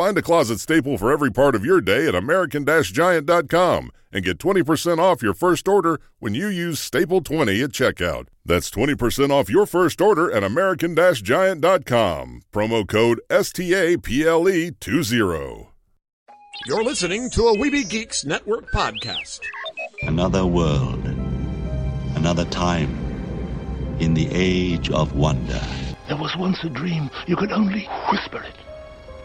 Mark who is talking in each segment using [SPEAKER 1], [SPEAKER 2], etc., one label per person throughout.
[SPEAKER 1] Find a closet staple for every part of your day at American Giant.com and get 20% off your first order when you use Staple 20 at checkout. That's 20% off your first order at American Giant.com. Promo code STAPLE20.
[SPEAKER 2] You're listening to a Weeby Geeks Network podcast.
[SPEAKER 3] Another world, another time, in the age of wonder.
[SPEAKER 4] There was once a dream. You could only whisper it.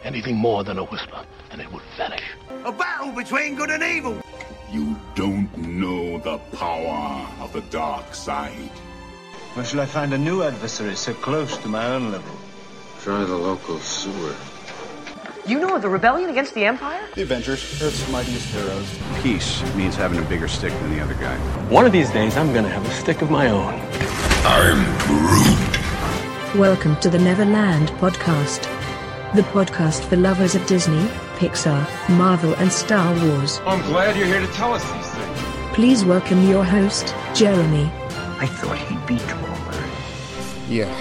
[SPEAKER 4] Anything more than a whisper, and it would vanish.
[SPEAKER 5] A battle between good and evil.
[SPEAKER 6] You don't know the power of the dark side.
[SPEAKER 7] Where shall I find a new adversary so close to my own level?
[SPEAKER 8] Try the local sewer.
[SPEAKER 9] You know of the rebellion against the Empire?
[SPEAKER 10] The Avengers, Earth's mightiest heroes.
[SPEAKER 11] Peace means having a bigger stick than the other guy.
[SPEAKER 12] One of these days, I'm gonna have a stick of my own.
[SPEAKER 6] I'm Groot.
[SPEAKER 13] Welcome to the Neverland podcast the podcast for lovers of Disney, Pixar, Marvel, and Star Wars.
[SPEAKER 14] I'm glad you're here to tell us these things.
[SPEAKER 13] Please welcome your host, Jeremy.
[SPEAKER 15] I thought he'd be taller.
[SPEAKER 10] Yeah,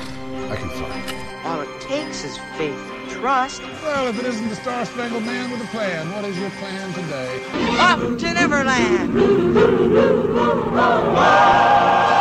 [SPEAKER 10] I can fly.
[SPEAKER 9] All it takes is faith and trust.
[SPEAKER 16] Well, if it isn't the Star Spangled Man with a plan, what is your plan today?
[SPEAKER 9] Up to Neverland!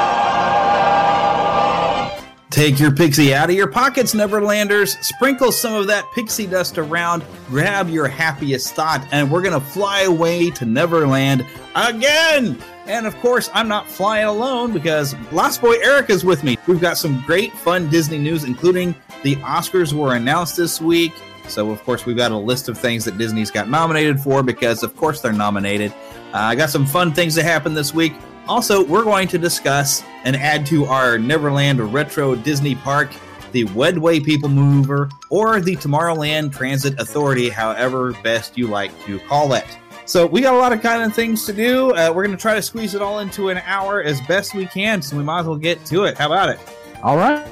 [SPEAKER 17] Take your pixie out of your pockets, Neverlanders. Sprinkle some of that pixie dust around. Grab your happiest thought, and we're going to fly away to Neverland again. And of course, I'm not flying alone because Lost Boy Eric is with me. We've got some great, fun Disney news, including the Oscars were announced this week. So, of course, we've got a list of things that Disney's got nominated for because, of course, they're nominated. Uh, I got some fun things that happened this week. Also, we're going to discuss and add to our Neverland Retro Disney Park the Wedway People Mover or the Tomorrowland Transit Authority, however best you like to call it. So we got a lot of kind of things to do. Uh, we're going to try to squeeze it all into an hour as best we can, so we might as well get to it. How about it?
[SPEAKER 18] All right.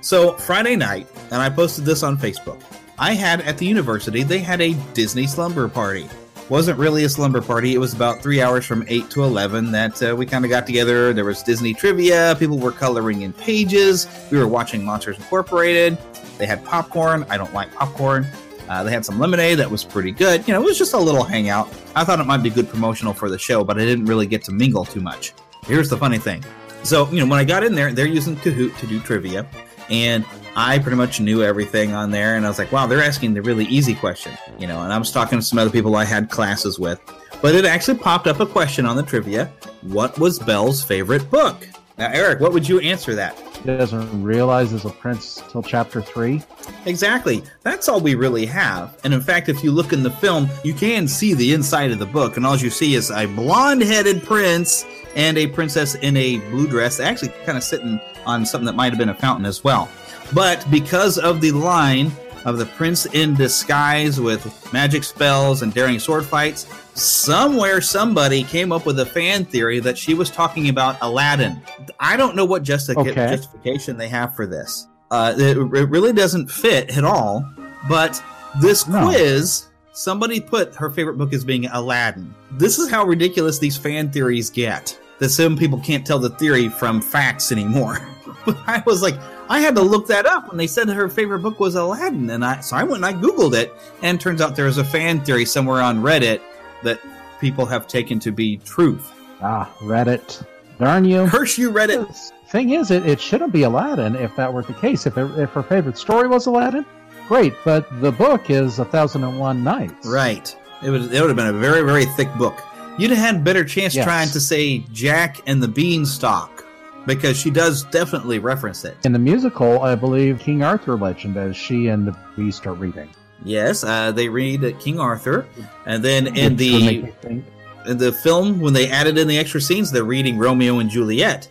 [SPEAKER 17] So Friday night, and I posted this on Facebook. I had at the university they had a Disney slumber party wasn't really a slumber party. It was about three hours from 8 to 11 that uh, we kind of got together. There was Disney trivia. People were coloring in pages. We were watching Monsters Incorporated. They had popcorn. I don't like popcorn. Uh, they had some lemonade that was pretty good. You know, it was just a little hangout. I thought it might be good promotional for the show, but I didn't really get to mingle too much. Here's the funny thing. So, you know, when I got in there, they're using Kahoot to do trivia. And I pretty much knew everything on there, and I was like, wow, they're asking the really easy question, you know. And I was talking to some other people I had classes with, but it actually popped up a question on the trivia: What was Belle's favorite book? Now, Eric, what would you answer that?
[SPEAKER 18] He doesn't realize there's a prince till chapter three.
[SPEAKER 17] Exactly. That's all we really have. And in fact, if you look in the film, you can see the inside of the book, and all you see is a blonde-headed prince and a princess in a blue dress, actually kind of sitting on something that might have been a fountain as well. But because of the line of the prince in disguise with magic spells and daring sword fights, somewhere somebody came up with a fan theory that she was talking about Aladdin. I don't know what okay. justification they have for this. Uh, it, it, really doesn't fit at all. But this no. quiz, somebody put her favorite book as being Aladdin. This is how ridiculous these fan theories get. That some people can't tell the theory from facts anymore. I was like, I had to look that up when they said her favorite book was Aladdin, and I so I went and I googled it, and it turns out there is a fan theory somewhere on Reddit that people have taken to be truth.
[SPEAKER 18] Ah, Reddit. Darn you.
[SPEAKER 17] Curse you, Reddit.
[SPEAKER 18] Thing is, it, it shouldn't be Aladdin if that were the case. If, it, if her favorite story was Aladdin, great. But the book is A Thousand and One Nights.
[SPEAKER 17] Right. It would it would have been a very very thick book. You'd have had better chance yes. trying to say Jack and the Beanstalk because she does definitely reference it.
[SPEAKER 18] In the musical, I believe King Arthur legend as she and the Beast are reading.
[SPEAKER 17] Yes, uh, they read King Arthur, and then in the in the film when they added in the extra scenes, they're reading Romeo and Juliet.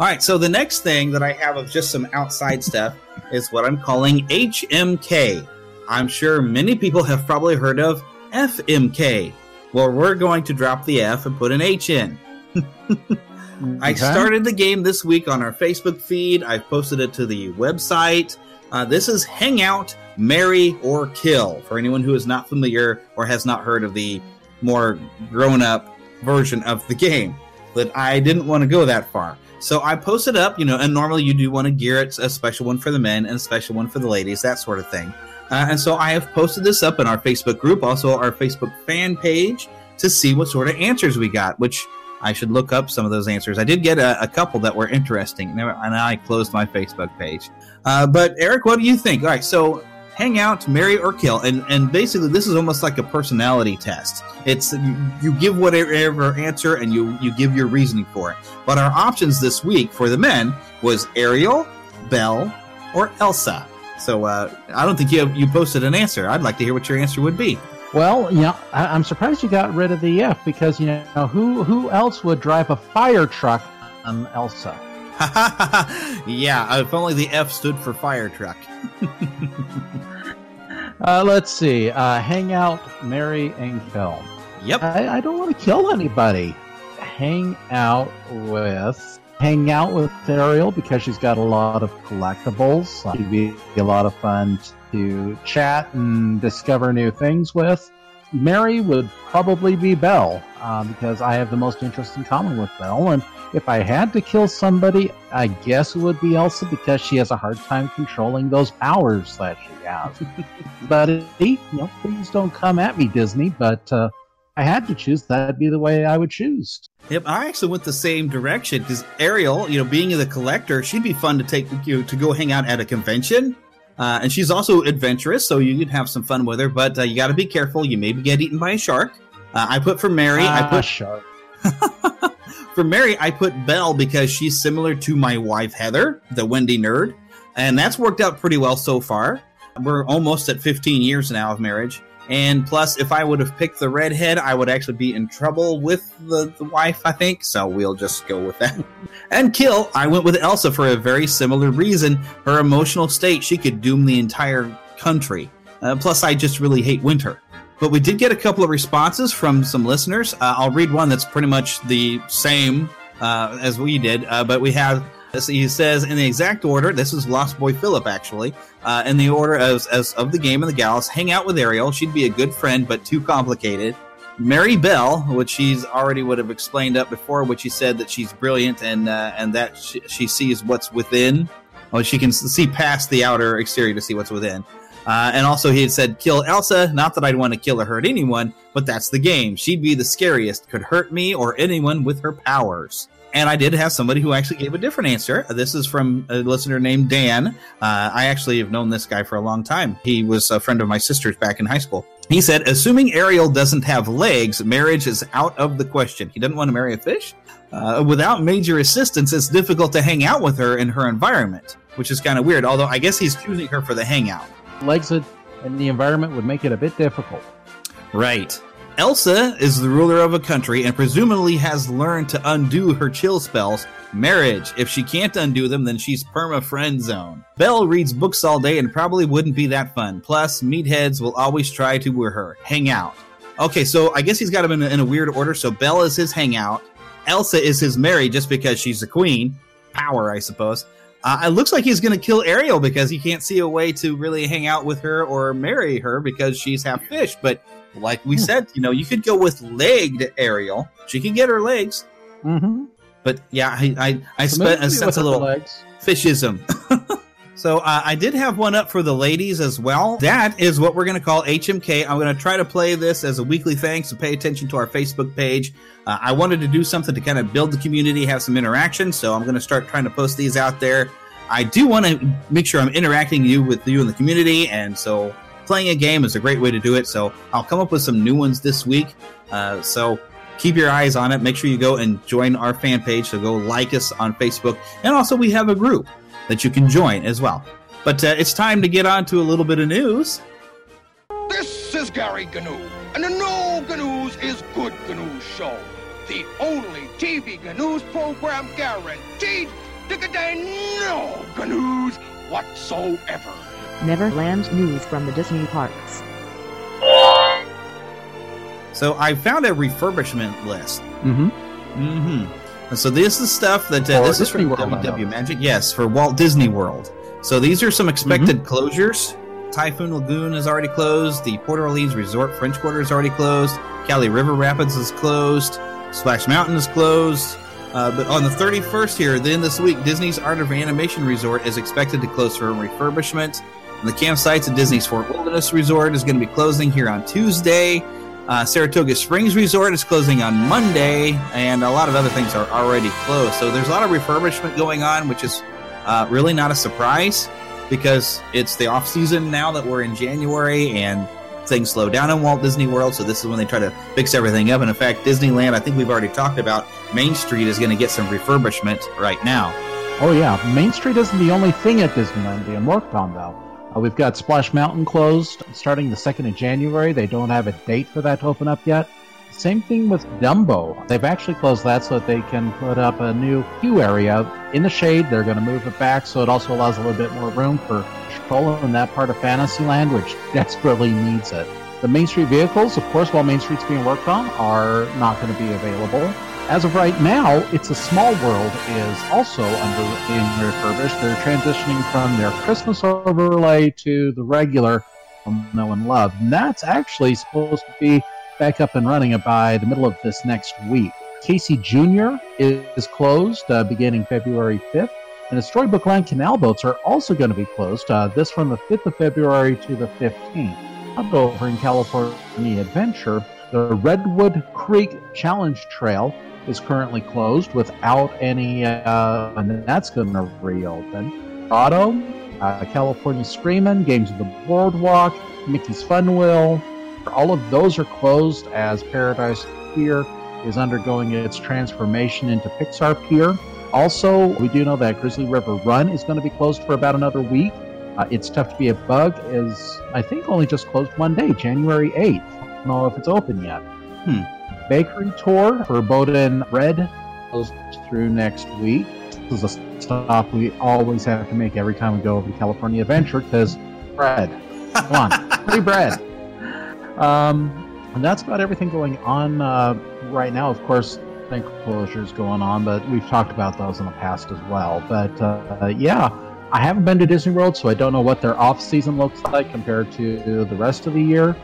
[SPEAKER 17] All right, so the next thing that I have of just some outside stuff is what I'm calling HMK. I'm sure many people have probably heard of FMK. Well, we're going to drop the F and put an H in. I started the game this week on our Facebook feed. I've posted it to the website. Uh, this is Hangout, Marry, or Kill for anyone who is not familiar or has not heard of the more grown up version of the game. But I didn't want to go that far. So I posted up, you know, and normally you do want to gear it a special one for the men and a special one for the ladies, that sort of thing. Uh, and so I have posted this up in our Facebook group, also our Facebook fan page, to see what sort of answers we got, which I should look up some of those answers. I did get a, a couple that were interesting, and I closed my Facebook page. Uh, but Eric, what do you think? All right, so hang out, marry or kill, and and basically this is almost like a personality test. It's you, you give whatever answer and you you give your reasoning for it. But our options this week for the men was Ariel, Belle, or Elsa. So uh, I don't think you you posted an answer. I'd like to hear what your answer would be.
[SPEAKER 18] Well, you know, I, am surprised you got rid of the F because you know who who else would drive a fire truck on Elsa?
[SPEAKER 17] yeah, if only the F stood for fire truck.
[SPEAKER 18] uh, let's see. Uh, hang out, marry, and kill.
[SPEAKER 17] Yep.
[SPEAKER 18] I, I don't want to kill anybody. Hang out with hang out with Ariel because she's got a lot of collectibles. She'd be a lot of fun to chat and discover new things with. Mary would probably be Belle uh, because I have the most interest in common with Belle. And if I had to kill somebody, I guess it would be Elsa because she has a hard time controlling those powers that she has. but you know, please don't come at me, Disney. But uh, I had to choose, that'd be the way I would choose.
[SPEAKER 17] Yep, I actually went the same direction because Ariel, you know, being the collector, she'd be fun to take you know, to go hang out at a convention. Uh, and she's also adventurous, so you could have some fun with her. But uh, you got to be careful; you maybe get eaten by a shark. Uh, I put for Mary. I
[SPEAKER 18] ah,
[SPEAKER 17] put
[SPEAKER 18] shark.
[SPEAKER 17] for Mary, I put Belle because she's similar to my wife Heather, the Wendy nerd, and that's worked out pretty well so far. We're almost at 15 years now of marriage, and plus, if I would have picked the redhead, I would actually be in trouble with the, the wife, I think. So we'll just go with that. and kill, I went with Elsa for a very similar reason. Her emotional state, she could doom the entire country. Uh, plus, I just really hate winter. But we did get a couple of responses from some listeners. Uh, I'll read one that's pretty much the same uh, as we did, uh, but we have he says in the exact order. This is Lost Boy Philip, actually. Uh, in the order as, as of the game and the gals, hang out with Ariel. She'd be a good friend, but too complicated. Mary Bell, which she's already would have explained up before, which she said that she's brilliant and uh, and that she, she, sees what's within. Well, she can see past the outer exterior to see what's within. Uh, and also, he had said, kill Elsa. Not that I'd want to kill or hurt anyone, but that's the game. She'd be the scariest, could hurt me or anyone with her powers. And I did have somebody who actually gave a different answer. This is from a listener named Dan. Uh, I actually have known this guy for a long time. He was a friend of my sister's back in high school. He said, assuming Ariel doesn't have legs, marriage is out of the question. He doesn't want to marry a fish. Uh, without major assistance, it's difficult to hang out with her in her environment, which is kind of weird. Although I guess he's choosing her for the hangout.
[SPEAKER 18] Legs and the environment would make it a bit difficult.
[SPEAKER 17] Right. Elsa is the ruler of a country and presumably has learned to undo her chill spells. Marriage. If she can't undo them, then she's perma friend zone. Belle reads books all day and probably wouldn't be that fun. Plus, meatheads will always try to woo her. Hang out. Okay, so I guess he's got them in a, in a weird order. So Belle is his hangout. Elsa is his marry just because she's a queen. Power, I suppose. Uh, it looks like he's going to kill Ariel because he can't see a way to really hang out with her or marry her because she's half fish. But like we said, you know, you could go with legged Ariel. She can get her legs.
[SPEAKER 18] Mm-hmm.
[SPEAKER 17] But yeah, I I, I spent a sense a little legs. fishism. So uh, I did have one up for the ladies as well. That is what we're going to call HMK. I'm going to try to play this as a weekly thing, so pay attention to our Facebook page. Uh, I wanted to do something to kind of build the community, have some interaction, so I'm going to start trying to post these out there. I do want to make sure I'm interacting you with you in the community, and so playing a game is a great way to do it. So I'll come up with some new ones this week. Uh, so keep your eyes on it. Make sure you go and join our fan page. So go like us on Facebook, and also we have a group that you can join as well. But uh, it's time to get on to a little bit of news.
[SPEAKER 19] This is Gary Gnu, and the No Gnu's is Good Gnu Show, the only TV Gnu's program guaranteed to contain no Gnu's whatsoever.
[SPEAKER 20] Neverland news from the Disney parks.
[SPEAKER 17] So I found a refurbishment list.
[SPEAKER 18] Mm-hmm.
[SPEAKER 17] Mm-hmm. And so this is stuff that uh, this is from
[SPEAKER 18] World,
[SPEAKER 17] WW Magic. Yes, for Walt Disney World. So these are some expected mm-hmm. closures. Typhoon Lagoon is already closed. The Port Orleans Resort French Quarter is already closed. Kali River Rapids is closed. Splash Mountain is closed. Uh, but on the 31st here, then this week, Disney's Art of Animation Resort is expected to close for refurbishment. The campsites at Disney's Fort Wilderness Resort is going to be closing here on Tuesday. Uh, Saratoga Springs Resort is closing on Monday, and a lot of other things are already closed. So there's a lot of refurbishment going on, which is uh, really not a surprise because it's the off season now that we're in January and things slow down in Walt Disney World. So this is when they try to fix everything up. And in fact, Disneyland, I think we've already talked about Main Street is going to get some refurbishment right now.
[SPEAKER 18] Oh yeah, Main Street isn't the only thing at Disneyland being worked on though. Uh, we've got Splash Mountain closed starting the 2nd of January. They don't have a date for that to open up yet. Same thing with Dumbo. They've actually closed that so that they can put up a new queue area in the shade. They're going to move it back so it also allows a little bit more room for Stroller in that part of Fantasyland, which desperately needs it. The Main Street vehicles, of course, while Main Street's being worked on, are not going to be available. As of right now, It's a Small World is also under being refurbished. They're transitioning from their Christmas overlay to the regular know and love. And that's actually supposed to be back up and running by the middle of this next week. Casey Jr. is closed uh, beginning February 5th. And the Storybook Land canal boats are also going to be closed, uh, this from the 5th of February to the 15th. Up over in California Adventure, the Redwood Creek Challenge Trail is currently closed without any, uh, and that's going to reopen. Auto, uh, California Screamin', Games of the Boardwalk, Mickey's Fun Wheel, all of those are closed as Paradise Pier is undergoing its transformation into Pixar Pier. Also, we do know that Grizzly River Run is going to be closed for about another week. Uh, it's tough to be a bug is I think only just closed one day, January 8th. I don't know if it's open yet.
[SPEAKER 17] Hmm
[SPEAKER 18] bakery tour for Boudin Bread goes through next week. This is a stop we always have to make every time we go over to California Adventure because bread. Come on, free bread. Um, and that's about everything going on uh, right now. Of course, bank closures going on, but we've talked about those in the past as well. But uh, yeah, I haven't been to Disney World, so I don't know what their off season looks like compared to the rest of the year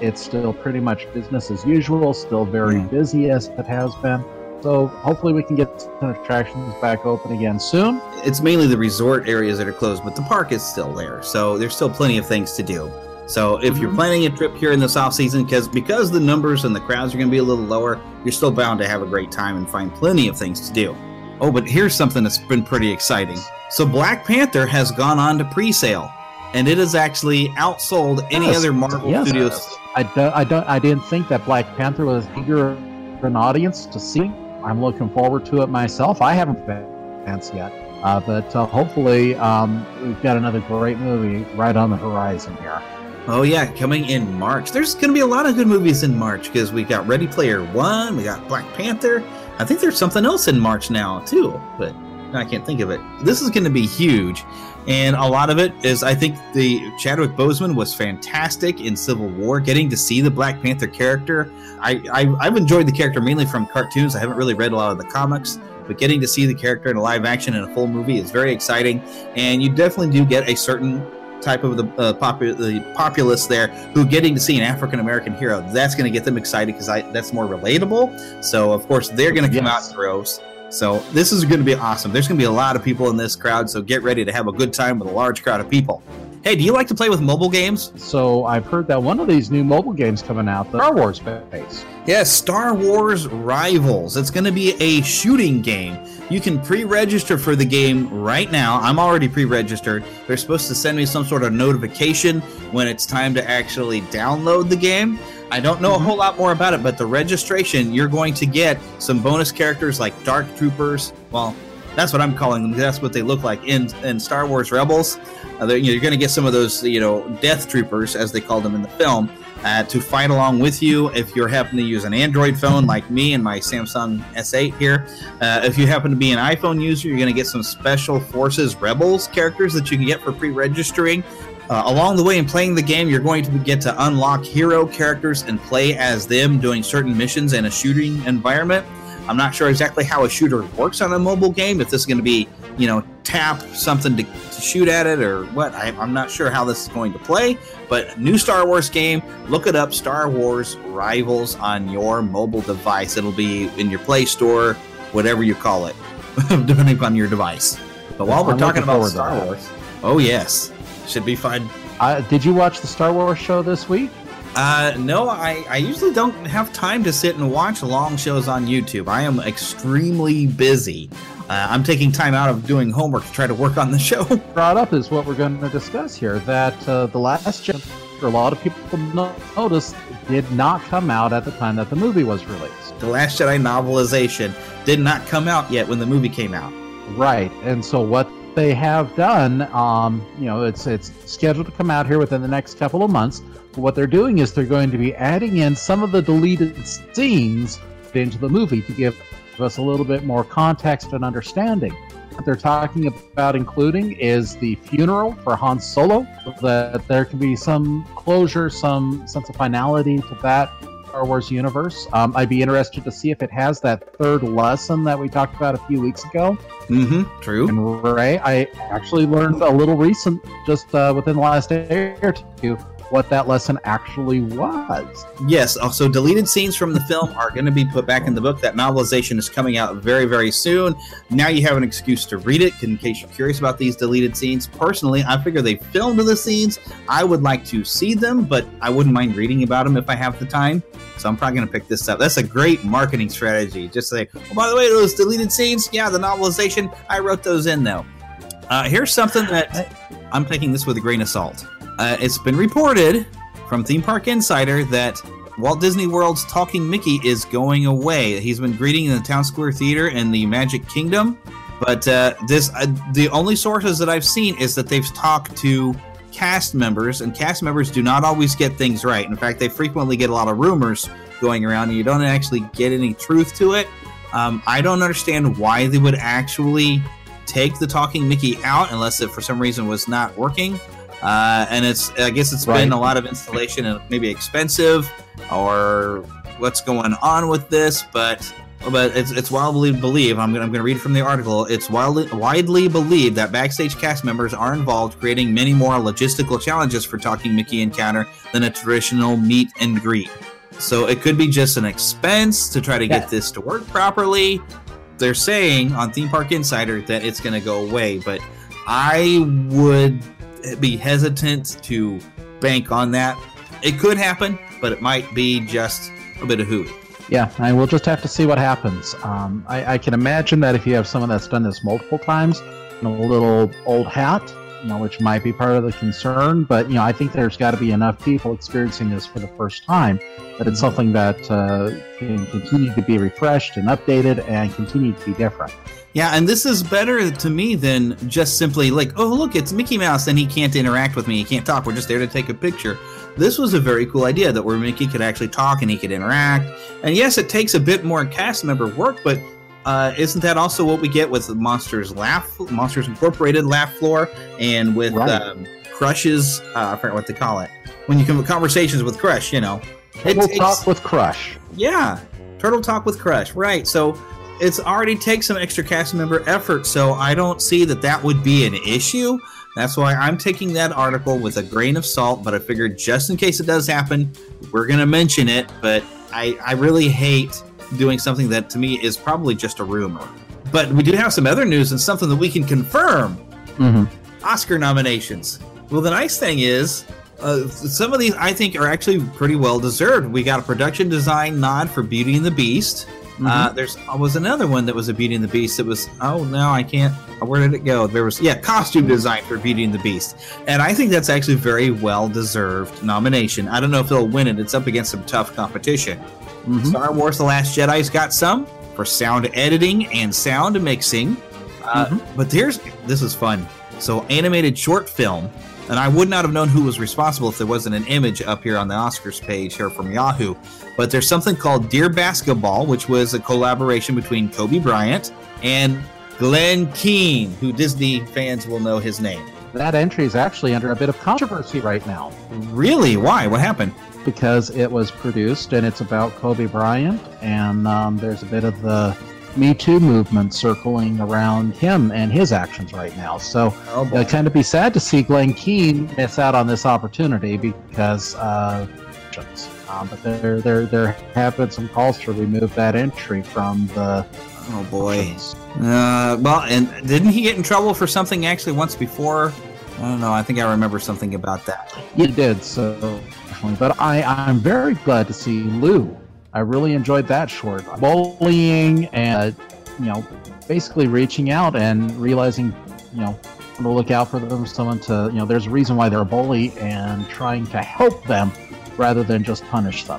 [SPEAKER 18] it's still pretty much business as usual, still very busy as it has been. So hopefully we can get some attractions back open again soon.
[SPEAKER 17] It's mainly the resort areas that are closed, but the park is still there. So there's still plenty of things to do. So if mm-hmm. you're planning a trip here in this off season, because because the numbers and the crowds are going to be a little lower, you're still bound to have a great time and find plenty of things to do. Oh, but here's something that's been pretty exciting. So Black Panther has gone on to pre-sale and it has actually outsold any yes. other Marvel yes. Studios.
[SPEAKER 18] I don't, I don't, I didn't think that Black Panther was eager for an audience to see. I'm looking forward to it myself. I haven't been fans yet, uh, but uh, hopefully um, we've got another great movie right on the horizon here.
[SPEAKER 17] Oh yeah, coming in March. There's going to be a lot of good movies in March because we got Ready Player One, we got Black Panther. I think there's something else in March now too, but I can't think of it. This is going to be huge, and a lot of it is I think the Chadwick Boseman was fantastic in Civil War. Getting to see the Black Panther character, I, I have enjoyed the character mainly from cartoons. I haven't really read a lot of the comics, but getting to see the character in a live action in a full movie is very exciting. And you definitely do get a certain type of the uh, popu- the populace there who getting to see an African American hero that's going to get them excited because that's more relatable. So of course they're going to come yes. out in droves. So this is going to be awesome. There's going to be a lot of people in this crowd, so get ready to have a good time with a large crowd of people. Hey, do you like to play with mobile games?
[SPEAKER 18] So I've heard that one of these new mobile games coming out, the Star Wars base.
[SPEAKER 17] Yes, Star Wars Rivals. It's going to be a shooting game. You can pre-register for the game right now. I'm already pre-registered. They're supposed to send me some sort of notification when it's time to actually download the game. I don't know a whole lot more about it, but the registration, you're going to get some bonus characters like Dark Troopers. Well, that's what I'm calling them. That's what they look like in in Star Wars Rebels. Uh, you are going to get some of those, you know, Death Troopers as they called them in the film, uh, to fight along with you. If you're happen to use an Android phone like me and my Samsung S8 here, uh, if you happen to be an iPhone user, you're going to get some Special Forces Rebels characters that you can get for pre-registering. Uh, along the way in playing the game, you're going to get to unlock hero characters and play as them doing certain missions in a shooting environment. I'm not sure exactly how a shooter works on a mobile game. If this is going to be, you know, tap something to, to shoot at it or what, I, I'm not sure how this is going to play. But new Star Wars game, look it up Star Wars Rivals on your mobile device. It'll be in your Play Store, whatever you call it, depending on your device. But while we're talking about Star. Wars, oh, yes, should be fun.
[SPEAKER 18] Uh, did you watch the Star Wars show this week?
[SPEAKER 17] Uh, no, I, I usually don't have time to sit and watch long shows on YouTube. I am extremely busy. Uh, I'm taking time out of doing homework to try to work on the show.
[SPEAKER 18] Brought up is what we're going to discuss here. That uh, the last Jedi, a lot of people noticed, did not come out at the time that the movie was released.
[SPEAKER 17] The Last Jedi novelization did not come out yet when the movie came out.
[SPEAKER 18] Right, and so what they have done, um, you know, it's it's scheduled to come out here within the next couple of months. But what they're doing is they're going to be adding in some of the deleted scenes into the movie to give us a little bit more context and understanding. What they're talking about including is the funeral for Han Solo, that there can be some closure, some sense of finality to that Star Wars universe. Um, I'd be interested to see if it has that third lesson that we talked about a few weeks ago.
[SPEAKER 17] Mm-hmm. True.
[SPEAKER 18] And Ray, I actually learned a little recent, just uh, within the last day or two, what that lesson actually was.
[SPEAKER 17] Yes, also deleted scenes from the film are going to be put back in the book. That novelization is coming out very, very soon. Now you have an excuse to read it in case you're curious about these deleted scenes. Personally, I figure they filmed the scenes. I would like to see them, but I wouldn't mind reading about them if I have the time. So I'm probably going to pick this up. That's a great marketing strategy. Just say, oh, by the way, those deleted scenes, yeah, the novelization, I wrote those in though. Uh, here's something that I'm taking this with a grain of salt. Uh, it's been reported from Theme Park Insider that Walt Disney World's Talking Mickey is going away. He's been greeting in the Town Square Theater and the Magic Kingdom, but uh, this uh, the only sources that I've seen is that they've talked to cast members, and cast members do not always get things right. In fact, they frequently get a lot of rumors going around, and you don't actually get any truth to it. Um, I don't understand why they would actually take the Talking Mickey out unless it for some reason was not working. Uh, and it's I guess it's been a lot of installation and maybe expensive or what's going on with this, but but it's it's widely believed. I'm gonna I'm gonna read from the article. It's widely widely believed that backstage cast members are involved, creating many more logistical challenges for Talking Mickey encounter than a traditional meet and greet. So it could be just an expense to try to
[SPEAKER 18] Yeah.
[SPEAKER 17] get this to work properly. They're saying on Theme Park Insider that it's going to go away, but I would be hesitant to bank on that. It could happen, but it might be just a bit of hooey.
[SPEAKER 18] Yeah, and we'll just have to see what happens. Um, I, I can imagine that if you have someone that's done this multiple times, a little old hat, you know, which might be part of the concern. But you know, I think there's got to be enough people experiencing this for the first time that it's something that uh, can continue to be refreshed and updated and continue to be different.
[SPEAKER 17] Yeah, and this is better to me than just simply like, oh, look, it's Mickey Mouse, and he can't interact with me, he can't talk. We're just there to take a picture. This was a very cool idea that where Mickey could actually talk and he could interact. And yes, it takes a bit more cast member work, but uh, isn't that also what we get with Monsters Laugh, Monsters Incorporated Laugh Floor, and with
[SPEAKER 18] Right.
[SPEAKER 17] um, Crush's? Uh, I forget what they call it. When you can have conversations with Crush, you know, it
[SPEAKER 18] we'll
[SPEAKER 17] takes-
[SPEAKER 18] talk with Crush.
[SPEAKER 17] yeah, Turtle Talk with Crush. Right. So it's already takes some extra cast member effort. So I don't see that that would be an issue. That's why I'm taking that article with a grain of salt. But I figured just in case it does happen, we're gonna mention it. But I I really hate doing something that to me is probably just a rumor. But we do have some other news and something that we can confirm.
[SPEAKER 18] Mm-hmm.
[SPEAKER 17] Oscar nominations. Well, the nice thing is, uh, some of these I think are actually pretty well deserved. We got a production design nod for Beauty and the Beast.
[SPEAKER 18] Mm-hmm.
[SPEAKER 17] Uh, there's uh, was another one that was a Beauty and the Beast. It was oh no, I can't. Where did it go? There was yeah, costume design for Beauty and the Beast, and I think that's actually very well deserved nomination. I don't know if they'll win it. It's up against some tough competition.
[SPEAKER 18] Mhm.
[SPEAKER 17] Star Wars: The Last Jedi's got some for sound editing and sound mixing. Uh,
[SPEAKER 18] Mm-hmm.
[SPEAKER 17] But there's this is fun. So animated short film, and I would not have known who was responsible if there wasn't an image up here on the Oscars page here from Yahoo. But there's something called Dear Basketball, which was a collaboration between Kobe Bryant and Glenn Keane, who Disney fans will know his name.
[SPEAKER 18] That entry is actually under a bit of controversy right now
[SPEAKER 17] Really? Why? What happened?
[SPEAKER 18] because it was produced and it's about Kobe Bryant, and um, there's a bit of the Me Too movement circling around him and his actions right now. So
[SPEAKER 17] Oh,
[SPEAKER 18] it'll kind of be sad to see Glenn Keane miss out on this opportunity because. Uh, um, but there, there, there have been some calls to remove that entry from the.
[SPEAKER 17] Oh boy. Uh, well, and didn't he get in trouble for something actually once before? I don't know. I think I remember something about that.
[SPEAKER 18] You did so, but I, I'm very glad to see Lou. I really enjoyed that short. Bullying and, uh, you know, basically reaching out and realizing, you know, to look out for them, someone to, you know, there's a reason why they're a bully and trying to help them rather than just punish them.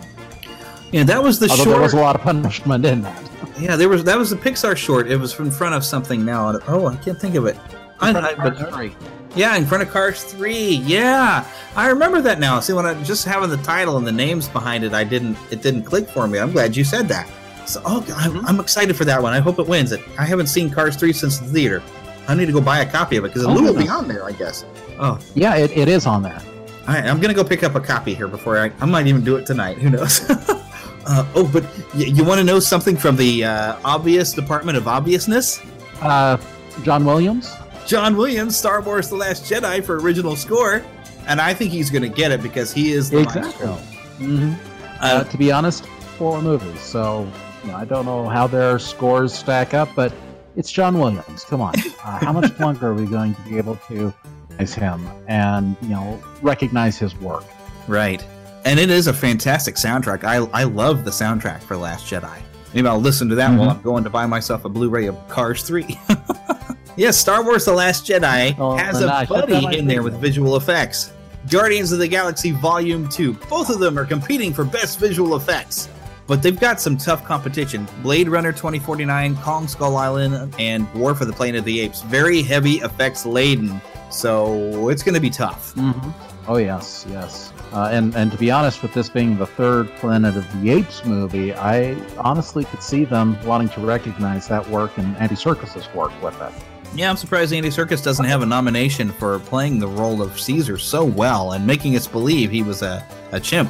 [SPEAKER 17] Yeah, that was the
[SPEAKER 18] Although
[SPEAKER 17] short.
[SPEAKER 18] there was a lot of punishment in that.
[SPEAKER 17] Yeah, there was that was the Pixar short. It was in front of something now. Oh, I can't think of it. I, I- but- yeah, in front of Cars Three. Yeah, I remember that now. See, when I just having the title and the names behind it, I didn't. It didn't click for me. I'm glad you said that. So, oh, I'm, I'm excited for that one. I hope it wins. It. I haven't seen Cars Three since the theater. I need to go buy a copy of it because
[SPEAKER 18] Oh,
[SPEAKER 17] Lou will be on there, I guess. Oh,
[SPEAKER 18] Yeah, it, it is on there.
[SPEAKER 17] all right, I'm gonna go pick up a copy here before I. I might even do it tonight. Who knows? uh, oh, but y- you want to know something from the uh, obvious Department of Obviousness?
[SPEAKER 18] Uh, John Williams?
[SPEAKER 17] John Williams, Star Wars: The Last Jedi for original score, and I think he's gonna get it because he is the
[SPEAKER 18] Exactly.
[SPEAKER 17] maestro.
[SPEAKER 18] hmm Uh, to be honest, four movies, so you know, I don't know how their scores stack up, but it's John Williams. Come on, uh, how much longer are we going to be able to recognize him and you know recognize his work?
[SPEAKER 17] Right. And it is a fantastic soundtrack. I, I love the soundtrack for Last Jedi. Maybe I'll listen to that while
[SPEAKER 18] Mhm.
[SPEAKER 17] I'm going to buy myself a Blu-ray of Cars 3. yes, Star Wars The Last Jedi
[SPEAKER 18] Oh,
[SPEAKER 17] has a buddy in there with visual effects. Guardians of the Galaxy Volume 2. Both of them are competing for best visual effects. But they've got some tough competition. Blade Runner 2049, Kong Skull Island, and War for the Planet of the Apes. Very heavy effects laden. So it's going to be tough.
[SPEAKER 18] Mm-hmm. Oh yes, yes. Uh, and and to be honest, with this being the third Planet of the Apes movie, I honestly could see them wanting to recognize that work and Andy Serkis's work with it.
[SPEAKER 17] Yeah, I'm surprised Andy Serkis doesn't have a nomination for playing the role of Caesar so well and making us believe he was a, a chimp.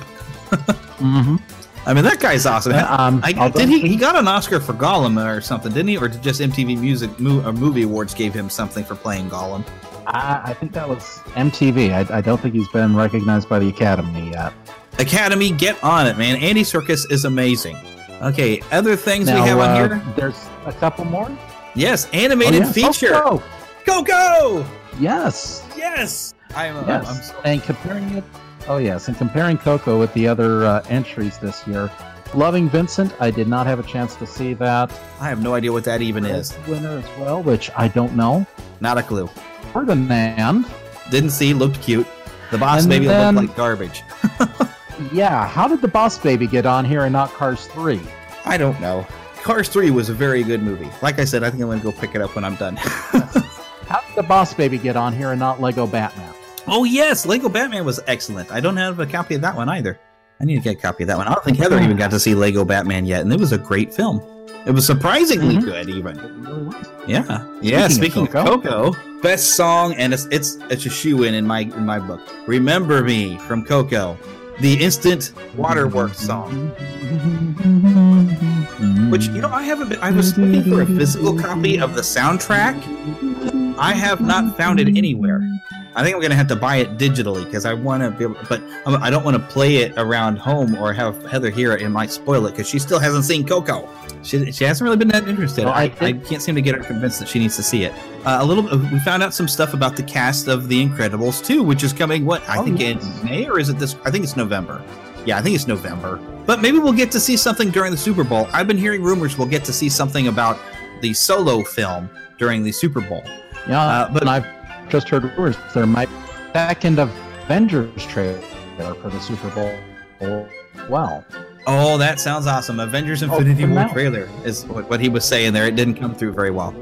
[SPEAKER 18] Mm-hmm.
[SPEAKER 17] I mean, that guy's awesome.
[SPEAKER 18] Yeah, um,
[SPEAKER 17] I,
[SPEAKER 18] although-
[SPEAKER 17] did he? He got an Oscar for Gollum or something, didn't he? Or did just MTV Music Mo- or Movie Awards gave him something for playing Gollum?
[SPEAKER 18] I, I think that was MTV. I, I don't think he's been recognized by the Academy yet.
[SPEAKER 17] Academy, get on it, man. Andy Serkis is amazing. Okay, other things
[SPEAKER 18] Now,
[SPEAKER 17] we have on
[SPEAKER 18] uh,
[SPEAKER 17] here?
[SPEAKER 18] There's a couple more.
[SPEAKER 17] Yes, animated
[SPEAKER 18] Oh,
[SPEAKER 17] feature.
[SPEAKER 18] Coco!
[SPEAKER 17] Go go!
[SPEAKER 18] Yes.
[SPEAKER 17] Yes. I'm, uh,
[SPEAKER 18] Yes.
[SPEAKER 17] I'm so
[SPEAKER 18] and comparing it. Oh yes, and comparing Coco with the other uh, entries this year. Loving Vincent, I did not have a chance to see that.
[SPEAKER 17] I have no idea what that even is.
[SPEAKER 18] Winner as well, which I don't know.
[SPEAKER 17] Not a clue.
[SPEAKER 18] Ferdinand.
[SPEAKER 17] Didn't see, looked cute. The boss
[SPEAKER 18] And
[SPEAKER 17] baby
[SPEAKER 18] then-
[SPEAKER 17] looked like garbage.
[SPEAKER 18] Yeah, how did the Boss Baby get on here and not Cars 3?
[SPEAKER 17] I don't know. Cars 3 was a very good movie. Like I said, I think I'm going to go pick it up when I'm done.
[SPEAKER 18] How did the Boss Baby get on here and not Lego Batman?
[SPEAKER 17] oh, yes. Lego Batman was excellent. I don't have a copy of that one either. I need to get a copy of that one. I don't think Heather even got to see Lego Batman yet, and it was a great film. It was surprisingly
[SPEAKER 18] Mhm.
[SPEAKER 17] good, even. Yeah, yeah. Speaking,
[SPEAKER 18] Speaking
[SPEAKER 17] of
[SPEAKER 18] of
[SPEAKER 17] Coco, best song, and it's it's it's a shoe in in my in my book. Remember Me from Coco, the instant waterworks song. Which you know, I haven't been. I was looking for a physical copy of the soundtrack. I have not found it anywhere. I think I'm gonna have to buy it digitally because I want to be able, but I don't want to play it around home or have Heather hear it. It might spoil it because she still hasn't seen Coco. She, she hasn't really been that interested. Well, I, I, I, can't seem to get her convinced that she needs to see it. Uh, a little, we found out some stuff about the cast of The Incredibles too, which is coming. What I oh, think yes. in May or is it this? I think it's November. Yeah, I think it's November. But maybe we'll get to see something during the Super Bowl. I've been hearing rumors we'll get to see something about the solo film during the Super Bowl.
[SPEAKER 18] Yeah, uh, but I've just heard rumors there might second Avengers trailer for the Super Bowl. Well.
[SPEAKER 17] Oh, that sounds awesome! Avengers oh, Infinity oh, War out. trailer is what, he was saying there. It didn't come through very well.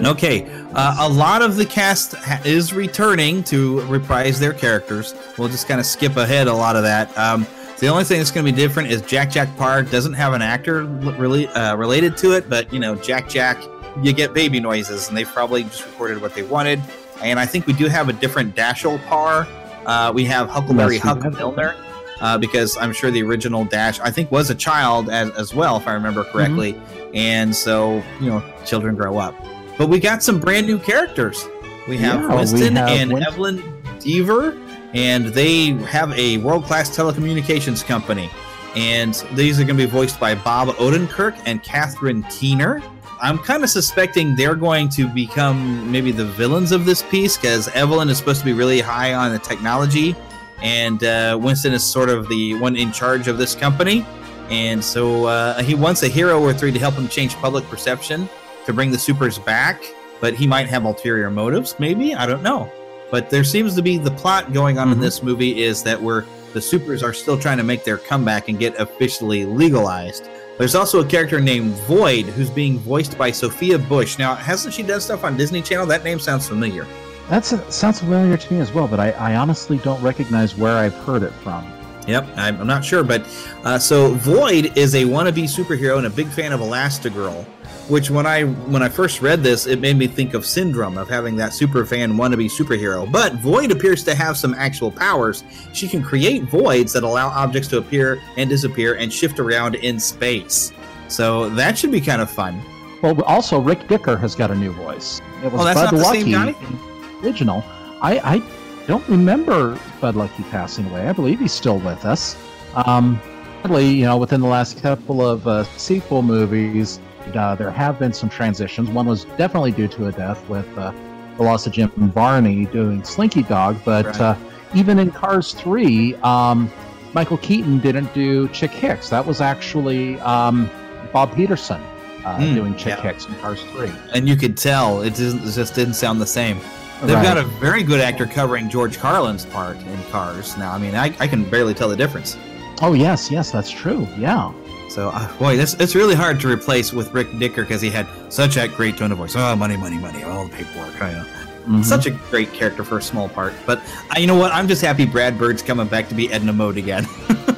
[SPEAKER 17] Okay, uh, a lot of the cast ha- is returning to reprise their characters. We'll just kind of skip ahead a lot of that. Um, the only thing that's going to be different is Jack Jack Parr doesn't have an actor really uh, related to it, but you know Jack Jack, you get baby noises, and they've probably just recorded what they wanted. And I think we do have a different Dashiell Parr. Uh, we have Huckleberry yes, Huck Milner uh, because I'm sure the original Dash, I think, was a child as, as well, if I remember correctly. Mm-hmm. And so, you know, children grow up. But we got some brand new characters. We have yeah, Winston we have and Winston. Evelyn Deavor, and they have a world class telecommunications company. And these are going to be voiced by Bob Odenkirk and Catherine Keener. I'm kind of suspecting they're going to become maybe the villains of this piece because Evelyn is supposed to be really high on the technology and uh, Winston is sort of the one in charge of this company. And so uh, he wants a hero or three to help him change public perception to bring the supers back, but he might have ulterior motives, maybe I don't know. But there seems to be the plot going on mm-hmm. in this movie is that we're the supers are still trying to make their comeback and get officially legalized. There's also a character named Void who's being voiced by Sophia Bush. Now, hasn't she done stuff on Disney Channel? That name sounds familiar.
[SPEAKER 18] That sounds familiar to me as well, but I, I, honestly don't recognize where I've heard it from.
[SPEAKER 17] Yep, I'm, I'm not sure, but uh, so Void is a wannabe superhero and a big fan of Elastigirl. Which when I when I first read this, it made me think of Syndrome of having that super fan wannabe superhero. But Void appears to have some actual powers. She can create voids that allow objects to appear and disappear and shift around in space. So that should be kind of fun.
[SPEAKER 18] Well, also Rick Dicker has got a new voice. It was oh, Bud Luckey original. I, I don't remember Bud Luckey passing away. I believe he's still with us. Um, sadly, you know, within the last couple of uh, sequel movies, uh, there have been some transitions. One was definitely due to a death with uh, the loss of Jim Varney doing Slinky Dog, but right. Uh, even in Cars 3, um, Michael Keaton didn't do Chick Hicks. That was actually um, Bob Peterson uh, mm, doing Chick yeah. Hicks in Cars 3.
[SPEAKER 17] And you could tell it, it just didn't sound the same. They've right. got a very good actor covering George Carlin's part in Cars. Now, I mean, I, I can barely tell the difference.
[SPEAKER 18] Oh yes, yes, that's true. Yeah.
[SPEAKER 17] So, uh, boy, this it's really hard to replace with Rick Dicker because he had such a great tone of voice. Oh, money, money, money, all the paperwork. I know. Mm-hmm. Such a great character for a small part. But uh, you know what? I'm just happy Brad Bird's coming back to be Edna Mode again.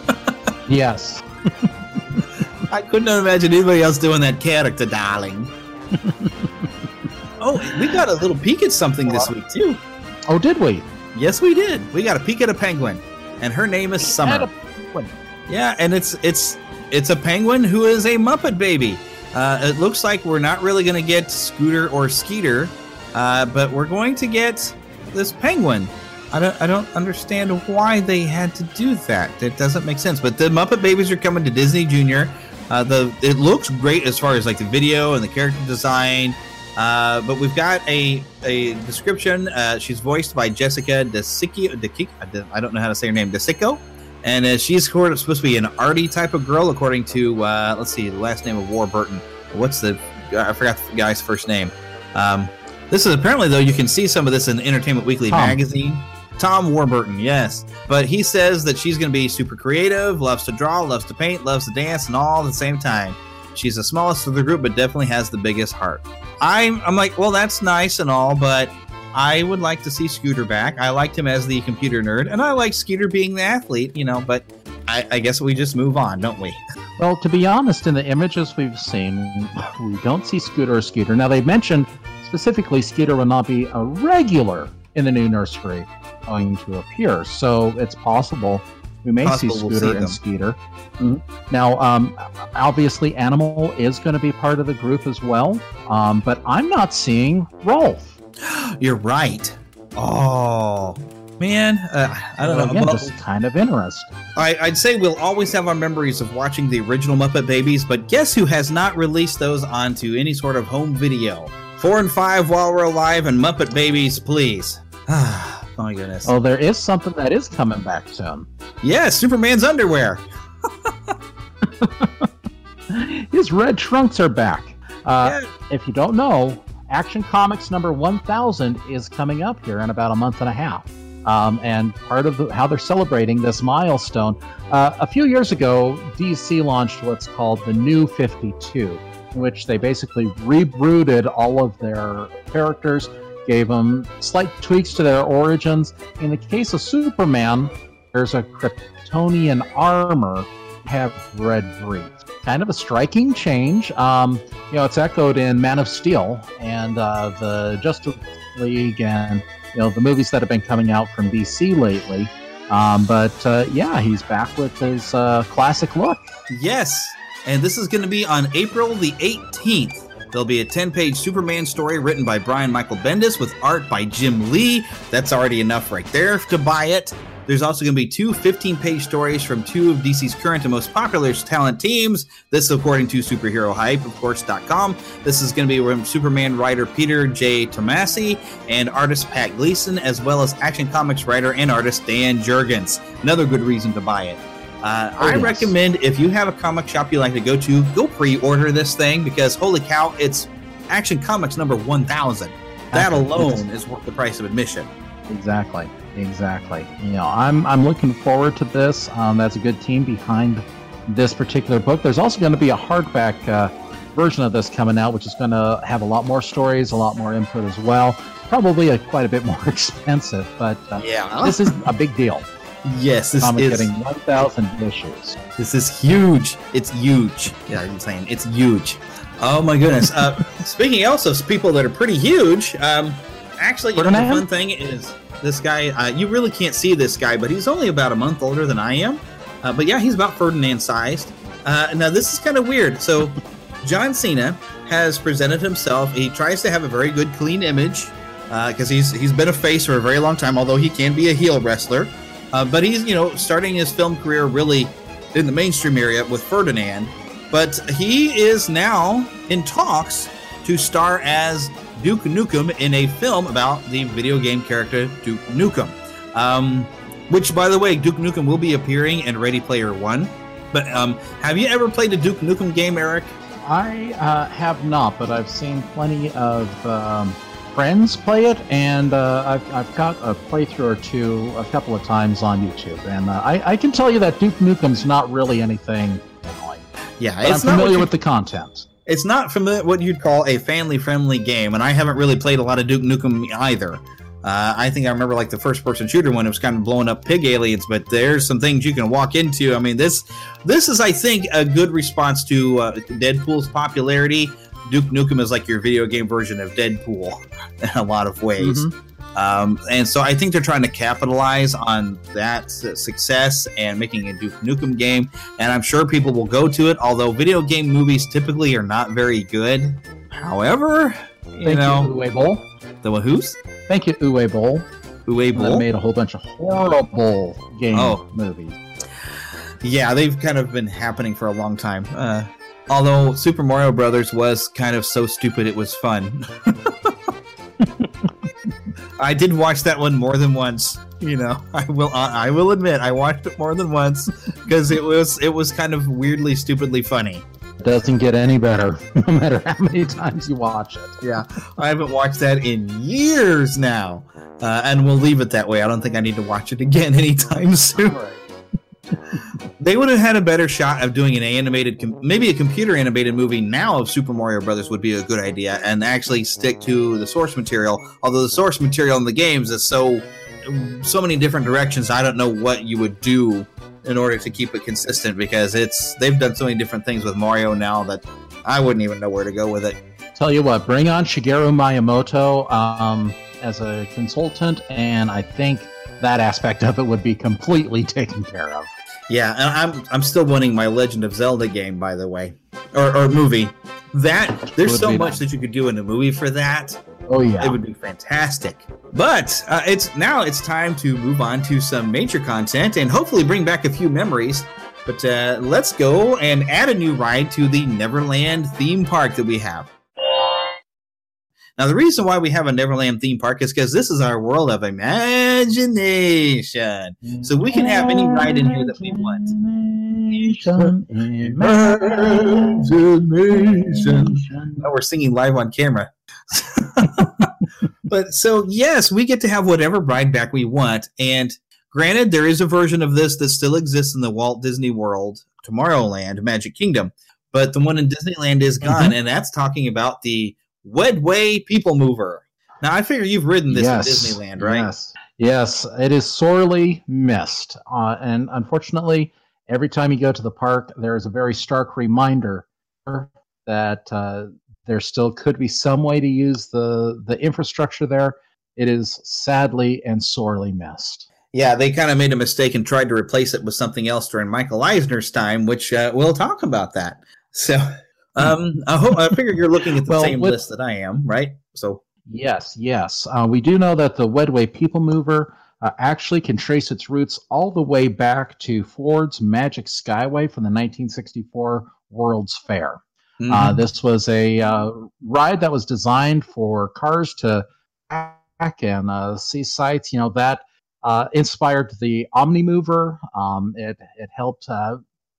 [SPEAKER 18] yes.
[SPEAKER 17] I couldn't imagine anybody else doing that character, darling. Oh, we got a little peek at something this week too.
[SPEAKER 18] Oh, did we?
[SPEAKER 17] Yes, we did. We got a peek at a penguin, and her name is Summer. Yeah, and it's it's it's a penguin who is a Muppet baby. Uh, it looks like we're not really going to get Scooter or Skeeter, uh, but we're going to get this penguin. I don't I don't understand why they had to do that. It doesn't make sense. But the Muppet Babies are coming to Disney Junior. Uh, the it looks great as far as like the video and the character design. Uh, but we've got a a description. Uh, she's voiced by Jessica DiCicco. I don't know how to say her name. DiCicco. And uh, she's supposed to be an arty type of girl, according to uh, let's see, the last name of Warburton. What's the? I forgot the guy's first name. Um, this is apparently though you can see some of this in Entertainment Weekly Tom. magazine. Tom Warburton, yes. But he says that she's going to be super creative, loves to draw, loves to paint, loves to dance, and all at the same time. She's the smallest of the group, but definitely has the biggest heart. I'm, I'm like, well, that's nice and all, but I would like to see Scooter back. I liked him as the computer nerd, and I like Scooter being the athlete, you know, but I, I guess we just move on, don't we?
[SPEAKER 18] Well, to be honest, in the images we've seen, we don't see Scooter or Scooter. Now, they mentioned specifically Scooter will not be a regular in the new nursery going to appear, so it's possible we may see Scooter we'll see and Skeeter. Mm-hmm. Now, um, obviously, Animal is going to be part of the group as well, um, but I'm not seeing Rolf.
[SPEAKER 17] You're right. Oh man, uh, I don't
[SPEAKER 18] well,
[SPEAKER 17] know.
[SPEAKER 18] Again,
[SPEAKER 17] Well,
[SPEAKER 18] just kind of interesting.
[SPEAKER 17] I, I'd say we'll always have our memories of watching the original Muppet Babies, but guess who has not released those onto any sort of home video? Four and five while we're alive, and Muppet Babies, please. Ah, my goodness.
[SPEAKER 18] Oh, there is something that is coming back soon.
[SPEAKER 17] Yes, Superman's underwear.
[SPEAKER 18] His red trunks are back. Uh, If you don't know, Action Comics number 1000 is coming up here in about a month and a half. Um, and part of the, how they're celebrating this milestone, uh, a few years ago, DC launched what's called the New 52, in which they basically rebooted all of their characters, gave them slight tweaks to their origins. In the case of Superman, there's a Kryptonian armor have red breathe. Kind of a striking change. Um, you know, it's echoed in Man of Steel and uh, the Justice League and you know the movies that have been coming out from DC lately. Um, but uh, yeah, he's back with his uh, classic look.
[SPEAKER 17] Yes, and this is going to be on April the 18th. There'll be a 10 page Superman story written by Brian Michael Bendis with art by Jim Lee. That's already enough right there to buy it. There's also going to be two 15 page stories from two of DC's current and most popular talent teams. This, according to Superhero Hype, of course.com. This is going to be from Superman writer Peter J. Tomasi and artist Pat Gleason, as well as Action Comics writer and artist Dan Jurgens. Another good reason to buy it. Uh,
[SPEAKER 18] Oh,
[SPEAKER 17] I
[SPEAKER 18] yes.
[SPEAKER 17] recommend if you have a comic shop you like to go to, go pre-order this thing because holy cow, it's Action Comics number 1000. That alone is worth the price of admission.
[SPEAKER 18] Exactly, exactly. You know, I'm I'm looking forward to this. Um, that's a good team behind this particular book. There's also going to be a hardback uh, version of this coming out, which is going to have a lot more stories, a lot more input as well. Probably a, quite a bit more expensive, but uh,
[SPEAKER 17] Yeah.
[SPEAKER 18] this is a big deal.
[SPEAKER 17] Yes, this
[SPEAKER 18] Comic
[SPEAKER 17] is
[SPEAKER 18] getting 1,000 issues.
[SPEAKER 17] this is huge. It's huge. Yeah, I'm saying it's huge. Oh my goodness. Uh, speaking also of people that are pretty huge, um, actually, you know, the
[SPEAKER 18] Ferdinand?
[SPEAKER 17] fun thing is this guy. Uh, you really can't see this guy, but he's only about a month older than I am. Uh, but yeah, he's about Ferdinand sized. Uh, now this is kind of weird. So John Cena has presented himself. He tries to have a very good, clean image because he's he's been a face for a very long time. Although he can be a heel wrestler, uh, but he's you know starting his film career really in the mainstream area with Ferdinand. But he is now in talks to star as Duke Nukem in a film about the video game character Duke Nukem. Um, which, by the way, Duke Nukem will be appearing in Ready Player One. But um, have you ever played a Duke Nukem game, Eric?
[SPEAKER 18] I uh, have not, but I've seen plenty of um, friends play it, and uh, I've, I've got a playthrough or two a couple of times on YouTube. And uh, I, I can tell you that Duke Nukem's not really anything annoying.
[SPEAKER 17] Yeah,
[SPEAKER 18] I'm familiar with the content.
[SPEAKER 17] It's not familiar what you'd call a family-friendly game, and I haven't really played a lot of Duke Nukem either. Uh, I think I remember like the first-person shooter one. It was kind of blowing up pig aliens, but there's some things you can walk into. I mean, this this is, I think, a good response to uh, Deadpool's popularity. Duke Nukem is like your video game version of Deadpool in a lot of ways. Um, and so I think they're trying to capitalize on that success and making a Duke Nukem game. And I'm sure people will go to it, although video game movies typically are not very good. However, you
[SPEAKER 18] Thank
[SPEAKER 17] know,
[SPEAKER 18] you, Uwe Boll.
[SPEAKER 17] the Wahoos?
[SPEAKER 18] Thank you, Uwe Boll.
[SPEAKER 17] Uwe
[SPEAKER 18] That
[SPEAKER 17] Boll?
[SPEAKER 18] made a whole bunch of horrible game
[SPEAKER 17] Oh.
[SPEAKER 18] movies.
[SPEAKER 17] Yeah, they've kind of been happening for a long time. Uh, although Super Mario Brothers was kind of so stupid it was fun. I did watch that one more than once. You know, I will I will admit I watched it more than once because it was it was kind of weirdly stupidly funny.
[SPEAKER 18] It doesn't get any better, no matter how many times you watch it.
[SPEAKER 17] Yeah, I haven't watched that in years now, uh, and we'll leave it that way. I don't think I need to watch it again anytime soon. They would have had a better shot of doing an animated, maybe a computer animated movie now of Super Mario Brothers would be a good idea, and actually stick to the source material. Although the source material in the games is so so many different directions, I don't know what you would do in order to keep it consistent because it's they've done so many different things with Mario now that I wouldn't even know where to go with it.
[SPEAKER 18] Tell you what, bring on Shigeru Miyamoto um, as a consultant, and I think that aspect of it would be completely taken care of.
[SPEAKER 17] Yeah, and I'm I'm still wanting my Legend of Zelda game, by the way, or, or movie. That there's so much
[SPEAKER 18] nice.
[SPEAKER 17] that you could do in a movie for that.
[SPEAKER 18] Oh yeah,
[SPEAKER 17] It would be fantastic. But uh, it's now it's time to move on to some major content and hopefully bring back a few memories. But uh, let's go and add a new ride to the Neverland theme park that we have. Now, the reason why we have a Neverland theme park is because this is our world of imagination. So we can have any ride in here that we want. Imagination. Oh, we're singing live on camera. but so, yes, we get to have whatever ride back we want. And granted, there is a version of this that still exists in the Walt Disney World, Tomorrowland, Magic Kingdom. But the one in Disneyland is gone. Mm-hmm. And that's talking about the Wedway People Mover. Now, I figure you've ridden this yes, in Disneyland, right?
[SPEAKER 18] Yes. Yes, it is sorely missed. Uh, and unfortunately, every time you go to the park, there's a very stark reminder that uh, there still could be some way to use the, the infrastructure there. It is sadly and sorely missed.
[SPEAKER 17] Yeah, they kind of made a mistake and tried to replace it with something else during Michael Eisner's time, which uh, we'll talk about that. So um, I hope I figure you're looking at the well, same with, list that I am, right? So
[SPEAKER 18] yes, yes, uh, we do know that the Wedway People Mover uh, actually can trace its roots all the way back to Ford's Magic Skyway from the 1964 World's Fair. Uh, mm-hmm. Uh, this was a uh, ride that was designed for cars to back and uh, see sights. You know that uh, inspired the Omnimover. Um, it it helped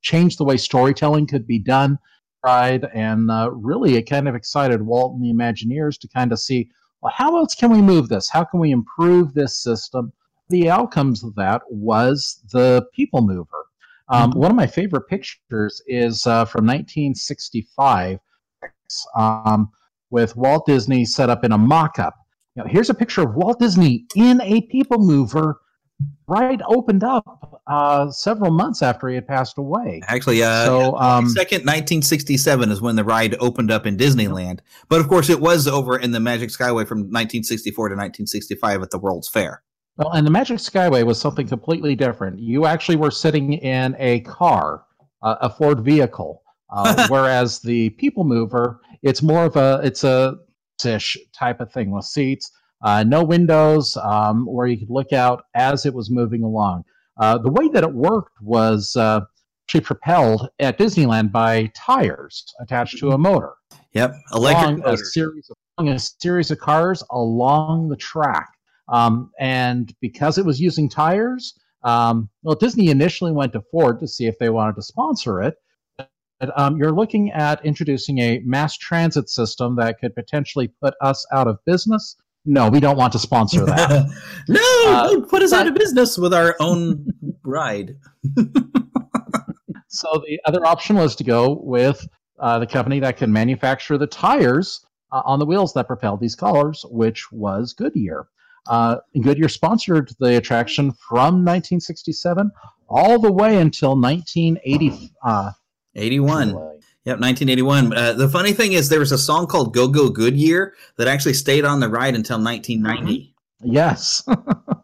[SPEAKER 18] change the way storytelling could be done ride, and uh, really it kind of excited Walt and the Imagineers to kind of see, well, how else can we move this? How can we improve this system? The outcomes of that was the People Mover. Um, mm-hmm. One of my favorite pictures is uh, from 1965 um, with Walt Disney set up in a mock up. You know, here's a picture of Walt Disney in a People Mover ride opened up uh, several months after he had passed away.
[SPEAKER 17] Actually, uh, so um, second 1967 is when the ride opened up in Disneyland. But of course, it was over in the Magic Skyway from 1964 to 1965 at the World's Fair.
[SPEAKER 18] Well, and the Magic Skyway was something completely different. You actually were sitting in a car, uh, a Ford vehicle, uh, whereas the People Mover, it's more of a it's a ish type of thing with seats uh, no windows um, where you could look out as it was moving along. Uh, the way that it worked was uh, actually propelled at Disneyland by tires attached to a motor.
[SPEAKER 17] Yep, electric
[SPEAKER 18] a series of a series of cars along the track. Um, and because it was using tires, um, well, Disney initially went to Ford to see if they wanted to sponsor it. But, um, you're looking at introducing a mass transit system that could potentially put us out of business no, we don't want to sponsor that.
[SPEAKER 17] no, uh, don't put us but, out of business with our own ride.
[SPEAKER 18] so the other option was to go with uh, the company that can manufacture the tires uh, on the wheels that propelled these cars, which was Goodyear. Uh, Goodyear sponsored the attraction from 1967 all the way until 1980.
[SPEAKER 17] 81. Yep, 1981. Uh, the funny thing is, there was a song called "Go Go Goodyear" that actually stayed on the ride until 1990.
[SPEAKER 18] Yes,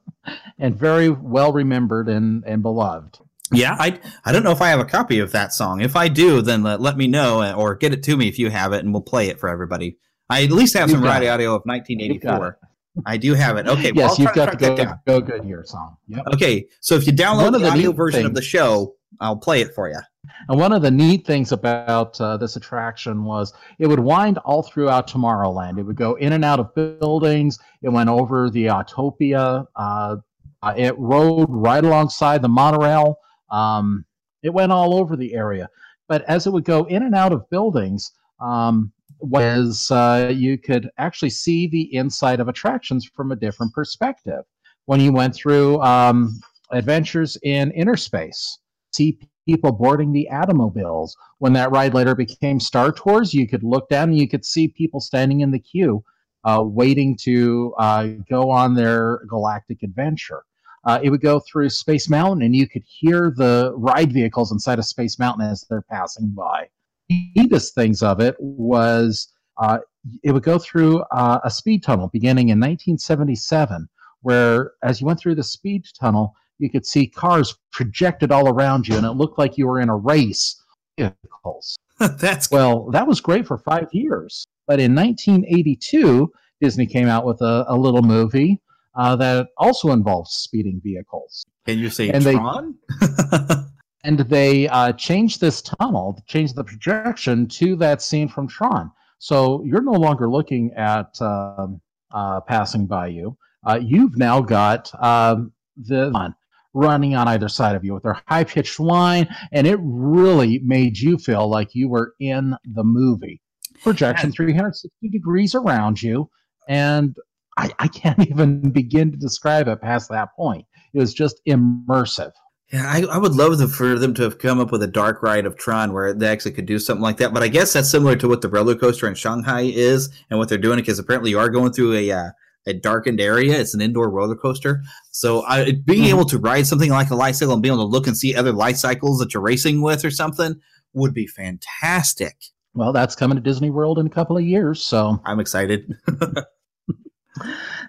[SPEAKER 18] and very well remembered and and beloved.
[SPEAKER 17] Yeah, I I don't know if I have a copy of that song. If I do, then let, let me know uh, or get it to me if you have it, and we'll play it for everybody. I at least have you've some ride audio of 1984. I do have it. Okay.
[SPEAKER 18] Well, yes, you've got the go, go Goodyear song.
[SPEAKER 17] Yep. Okay, so if you download the, the audio version things, of the show, I'll play it for you.
[SPEAKER 18] And one of the neat things about uh, this attraction was it would wind all throughout Tomorrowland. It would go in and out of buildings. It went over the Autopia. Uh, uh, it rode right alongside the monorail. Um, it went all over the area. But as it would go in and out of buildings, um, was uh, you could actually see the inside of attractions from a different perspective. When you went through um, adventures in inner space, see people boarding the Atomobiles. When that ride later became Star Tours, you could look down and you could see people standing in the queue uh, waiting to uh, go on their galactic adventure. Uh, it would go through Space Mountain and you could hear the ride vehicles inside of Space Mountain as they're passing by. The neatest things of it was uh, it would go through uh, a speed tunnel beginning in 1977, where as you went through the speed tunnel, you could see cars projected all around you, and it looked like you were in a race. Vehicles.
[SPEAKER 17] That's
[SPEAKER 18] well, that was great for five years. But in 1982, Disney came out with a, a little movie uh, that also involves speeding vehicles.
[SPEAKER 17] Can you say
[SPEAKER 18] And they-
[SPEAKER 17] Tron?
[SPEAKER 18] and they uh, changed this tunnel, changed the projection to that scene from Tron. So you're no longer looking at um, uh, passing by you. Uh, you've now got um, the one running on either side of you with their high pitched whine, and it really made you feel like you were in the movie. Projection 360 degrees around you, and I, I can't even begin to describe it past that point. It was just immersive.
[SPEAKER 17] Yeah, I, I would love to, for them to have come up with a dark ride of Tron where they actually could do something like that. But I guess that's similar to what the roller coaster in Shanghai is and what they're doing because apparently you are going through a uh, a darkened area. It's an indoor roller coaster, so I, being able to ride something like a light cycle and being able to look and see other light cycles that you're racing with or something would be fantastic.
[SPEAKER 18] Well, that's coming to Disney World in a couple of years, so
[SPEAKER 17] I'm excited.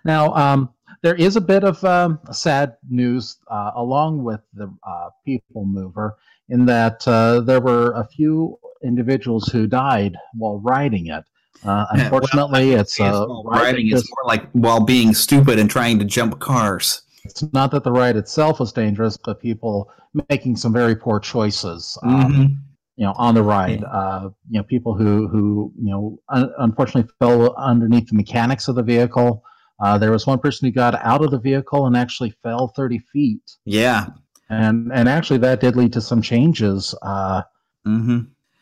[SPEAKER 18] Now, um, there is a bit of um, sad news uh, along with the uh, People Mover in that uh, there were a few individuals who died while riding it. Uh,
[SPEAKER 17] Yeah, well,
[SPEAKER 18] unfortunately, it's uh,
[SPEAKER 17] riding is more like while being stupid and trying to jump cars.
[SPEAKER 18] it's not that the ride itself was dangerous, but people making some very poor choices. Um,
[SPEAKER 17] Mhm.
[SPEAKER 18] you know, on the ride. Uh, you know, people who who you know un- unfortunately fell underneath the mechanics of the vehicle. Uh, there was one person who got out of the vehicle and actually fell 30 feet.
[SPEAKER 17] Yeah.
[SPEAKER 18] And and actually that did lead to some changes uh,
[SPEAKER 17] Mm-hmm.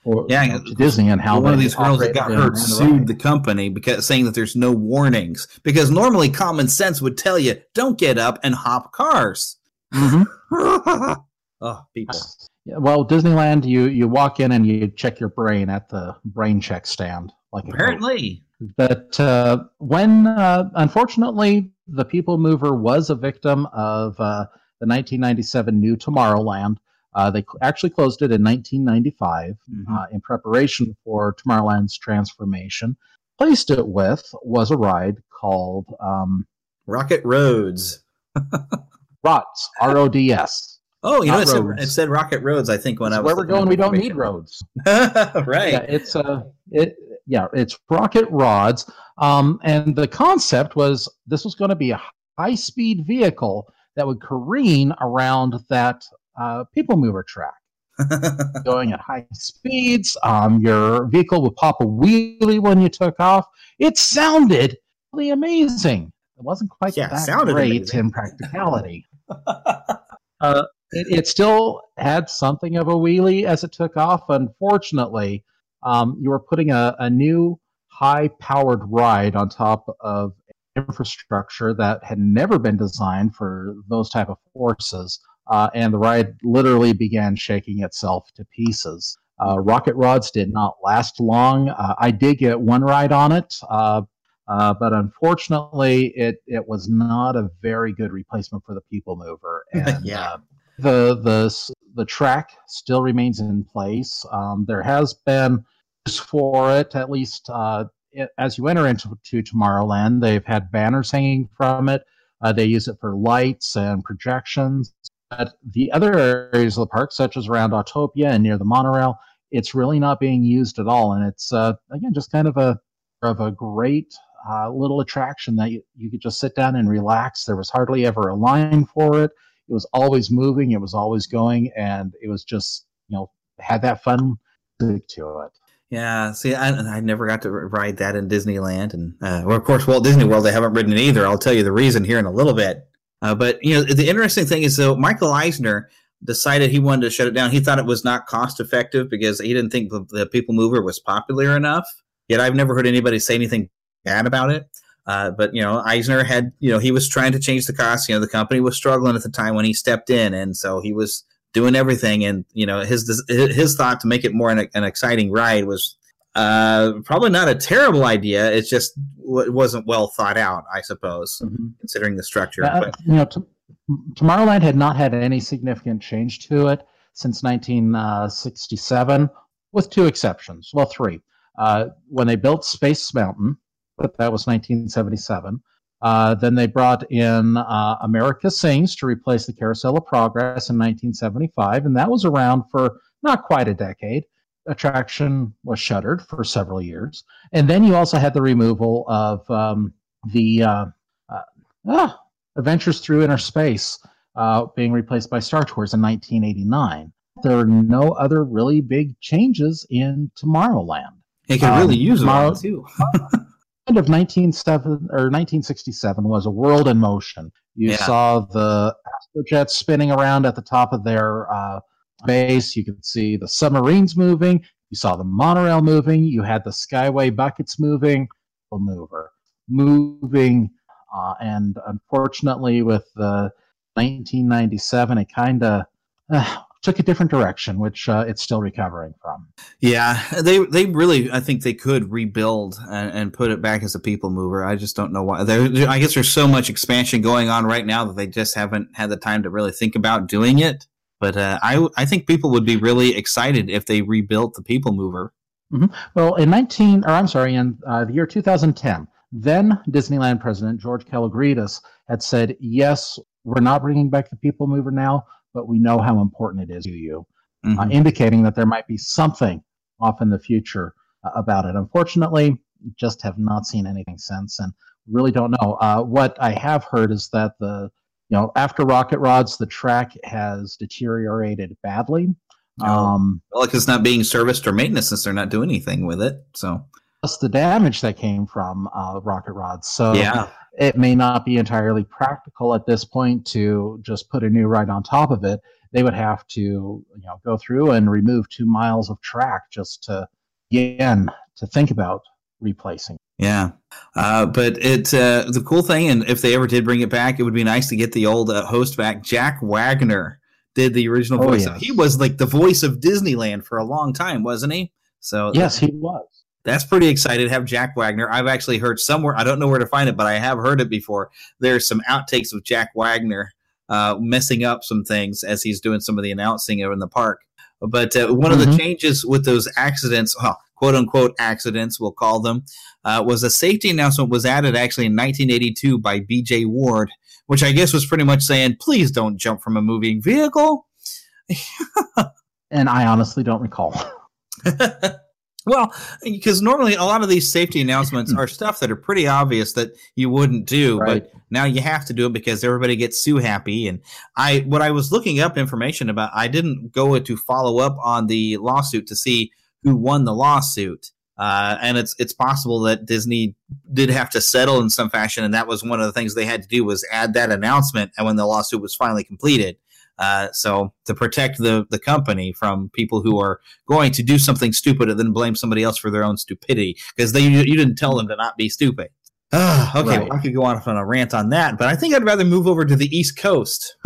[SPEAKER 18] For
[SPEAKER 17] Yeah,
[SPEAKER 18] to Disney and how
[SPEAKER 17] one of these girls that got hurt sued the company because saying that there's no warnings because normally common sense would tell you don't get up and hop cars.
[SPEAKER 18] Mhm.
[SPEAKER 17] oh, people.
[SPEAKER 18] Yeah, well, Disneyland, you you walk in and you check your brain at the brain check stand, like
[SPEAKER 17] Apparently.
[SPEAKER 18] But uh, when, uh, unfortunately, the People Mover was a victim of uh, the 1997 New Tomorrowland. Uh, they cl- actually closed it in 1995 uh, in preparation for Tomorrowland's transformation. Placed it with was a ride called um,
[SPEAKER 17] Rocket Roads.
[SPEAKER 18] RODS, R O D S.
[SPEAKER 17] Oh, you know, it said, it said Rocket Roads, I think, when I was.
[SPEAKER 18] Where we're going, we don't need roads.
[SPEAKER 17] right.
[SPEAKER 18] Yeah, it's uh, it yeah, it's rocket rods. Um, and the concept was this was going to be a high speed vehicle that would careen around that uh, people mover track, going at high speeds. Um, your vehicle would pop a wheelie when you took off. It sounded really amazing. It wasn't quite
[SPEAKER 17] Yeah,
[SPEAKER 18] that
[SPEAKER 17] sounded
[SPEAKER 18] great
[SPEAKER 17] amazing.
[SPEAKER 18] in practicality. uh, it, it still had something of a wheelie as it took off. Unfortunately, um, you were putting a, a new high powered ride on top of infrastructure that had never been designed for those type of forces. Uh, and the ride literally began shaking itself to pieces. Uh, rocket rods did not last long. Uh, I did get one ride on it, uh, uh, but unfortunately, it it was not a very good replacement for the People Mover. And
[SPEAKER 17] Yeah.
[SPEAKER 18] uh, the the the track still remains in place. Um, there has been use for it at least uh, i- as you enter into to Tomorrowland. They've had banners hanging from it. Uh, they use it for lights and projections. But the other areas of the park, such as around Autopia and near the monorail, it's really not being used at all. And it's uh, again just kind of a of a great uh, little attraction that you, you could just sit down and relax. There was hardly ever a line for it. It was always moving. It was always going, and it was just you know had that fun to it.
[SPEAKER 17] Yeah, see, I, I never got to ride that in Disneyland, and uh, well, of course, Walt Disney World. I haven't ridden it either. I'll tell you the reason here in a little bit. Uh, but you know, the interesting thing is, though, Michael Eisner decided he wanted to shut it down. He thought it was not cost effective because he didn't think the, the People Mover was popular enough. Yet I've never heard anybody say anything bad about it. Uh, but you know, Eisner had you know he was trying to change the cost. You know, the company was struggling at the time when he stepped in, and so he was doing everything. And you know, his his thought to make it more an, an exciting ride was uh, probably not a terrible idea. It's just w- wasn't well thought out, I suppose, considering the structure.
[SPEAKER 18] Uh,
[SPEAKER 17] but
[SPEAKER 18] you know, t- Tomorrowland had not had any significant change to it since 1967, with two exceptions. Well, three. Uh, when they built Space Mountain, but that was 1977. Uh, then they brought in uh, America Sings to replace the Carousel of Progress in 1975, and that was around for not quite a decade. Attraction was shuttered for several years, and then you also had the removal of um, the uh, uh, ah, Adventures Through Inner Space uh, being replaced by Star Tours in 1989. There are no other really big changes in Tomorrowland.
[SPEAKER 17] It could really use Tomorrow, it too.
[SPEAKER 18] end of 1967 or 1967 was a world in motion. You yeah. saw the astrojets spinning around at the top of their uh, base. You could see the submarines moving. You saw the monorail moving. You had the Skyway buckets moving. The Mover moving, uh, and unfortunately, with the 1997, it kind of uh, took a different direction, which uh, it's still recovering from.
[SPEAKER 17] Yeah, they they really, I think they could rebuild and, and put it back as a people mover. I just don't know why. There, I guess there's so much expansion going on right now that they just haven't had the time to really think about doing it. But uh, I I think people would be really excited if they rebuilt the people mover.
[SPEAKER 18] Mm-hmm. Well, in 19, or I'm sorry, in uh, the year 2010, then Disneyland president George Kalogridis had said, "Yes, we're not bringing back the people mover now." but we know how important it is to you, uh, mm-hmm. uh, indicating that there might be something off in the future uh, about it. Unfortunately, just have not seen anything since, and really don't know. Uh, what I have heard is that the you know after Rocket Rods, the track has deteriorated badly.
[SPEAKER 17] Oh. Um, well, like it's not being serviced or maintenance since they're not doing anything with it. So
[SPEAKER 18] plus the damage that came from uh, Rocket Rods. So
[SPEAKER 17] yeah
[SPEAKER 18] it may not be entirely practical at this point to just put a new ride on top of it. They would have to, you know, go through and remove two miles of track just to again to think about replacing.
[SPEAKER 17] Yeah, uh, but it's uh, the cool thing, and if they ever did bring it back, it would be nice to get the old uh, host back. Jack Wagner did the original oh, voice. He was like the voice of Disneyland for a long time, wasn't he? So
[SPEAKER 18] yes, he was
[SPEAKER 17] that's pretty excited to have Jack Wagner. I've actually heard somewhere, I don't know where to find it, but I have heard it before. There's some outtakes of Jack Wagner uh, messing up some things as he's doing some of the announcing in the park. But uh, one mm-hmm. of the mm-hmm. changes with those accidents, well, quote unquote accidents, we'll call them, uh, was a safety announcement was added actually in 1982 by B.J. Ward, which I guess was pretty much saying, please don't jump from a moving vehicle.
[SPEAKER 18] and I honestly don't recall.
[SPEAKER 17] Well, because normally a lot of these safety announcements are stuff that are pretty obvious that you wouldn't do, right. but now you have to do it because everybody gets Sue happy. And I, what I was looking up information about, I didn't go to follow up on the lawsuit to see who won the lawsuit. Uh, and it's it's possible that Disney did have to settle in some fashion, and that was one of the things they had to do was add that announcement. And when the lawsuit was finally completed, uh, so to protect the the company from people who are going to do something stupid and then blame somebody else for their own stupidity because they you, didn't tell them to not be stupid. Uh, okay, right. well, I could go on on a rant on that, but I think I'd rather move over to the East Coast,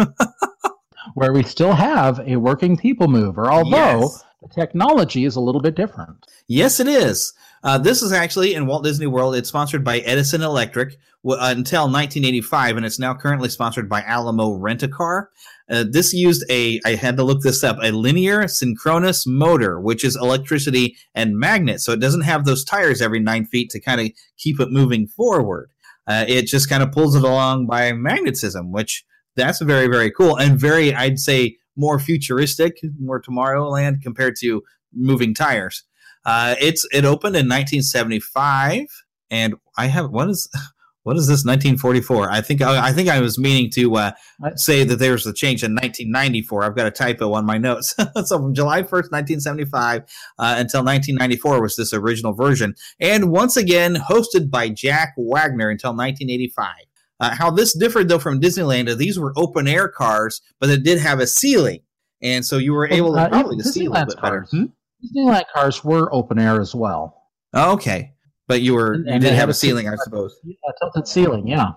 [SPEAKER 18] where we still have a working people mover, although yes. The technology is a little bit different.
[SPEAKER 17] Yes, it is. Uh, this is actually in Walt Disney World. It's sponsored by Edison Electric uh, until 1985, and it's now currently sponsored by Alamo Rent a Car. Uh, this used a, I had to look this up, a linear synchronous motor, which is electricity and magnet. So it doesn't have those tires every nine feet to kind of keep it moving forward. Uh, it just kind of pulls it along by magnetism, which that's very, very cool and very, I'd say, more futuristic, more Tomorrowland compared to moving tires. Uh, it's it opened in 1975, and I have what is what is this 1944? I think I, I think I was meaning to uh, say that there was a change in 1994. I've got a typo on my notes. so from July 1st, 1975 uh, until 1994 was this original version, and once again hosted by Jack Wagner until 1985. Uh, how this differed though from Disneyland, these were open air cars, but it did have a ceiling, and so you were able to uh, probably to see a little bit better. Hmm?
[SPEAKER 18] Disneyland cars were open air as well.
[SPEAKER 17] okay, but you were and, you did have a ceiling, I suppose.
[SPEAKER 18] Yeah, tilted ceiling. Yeah.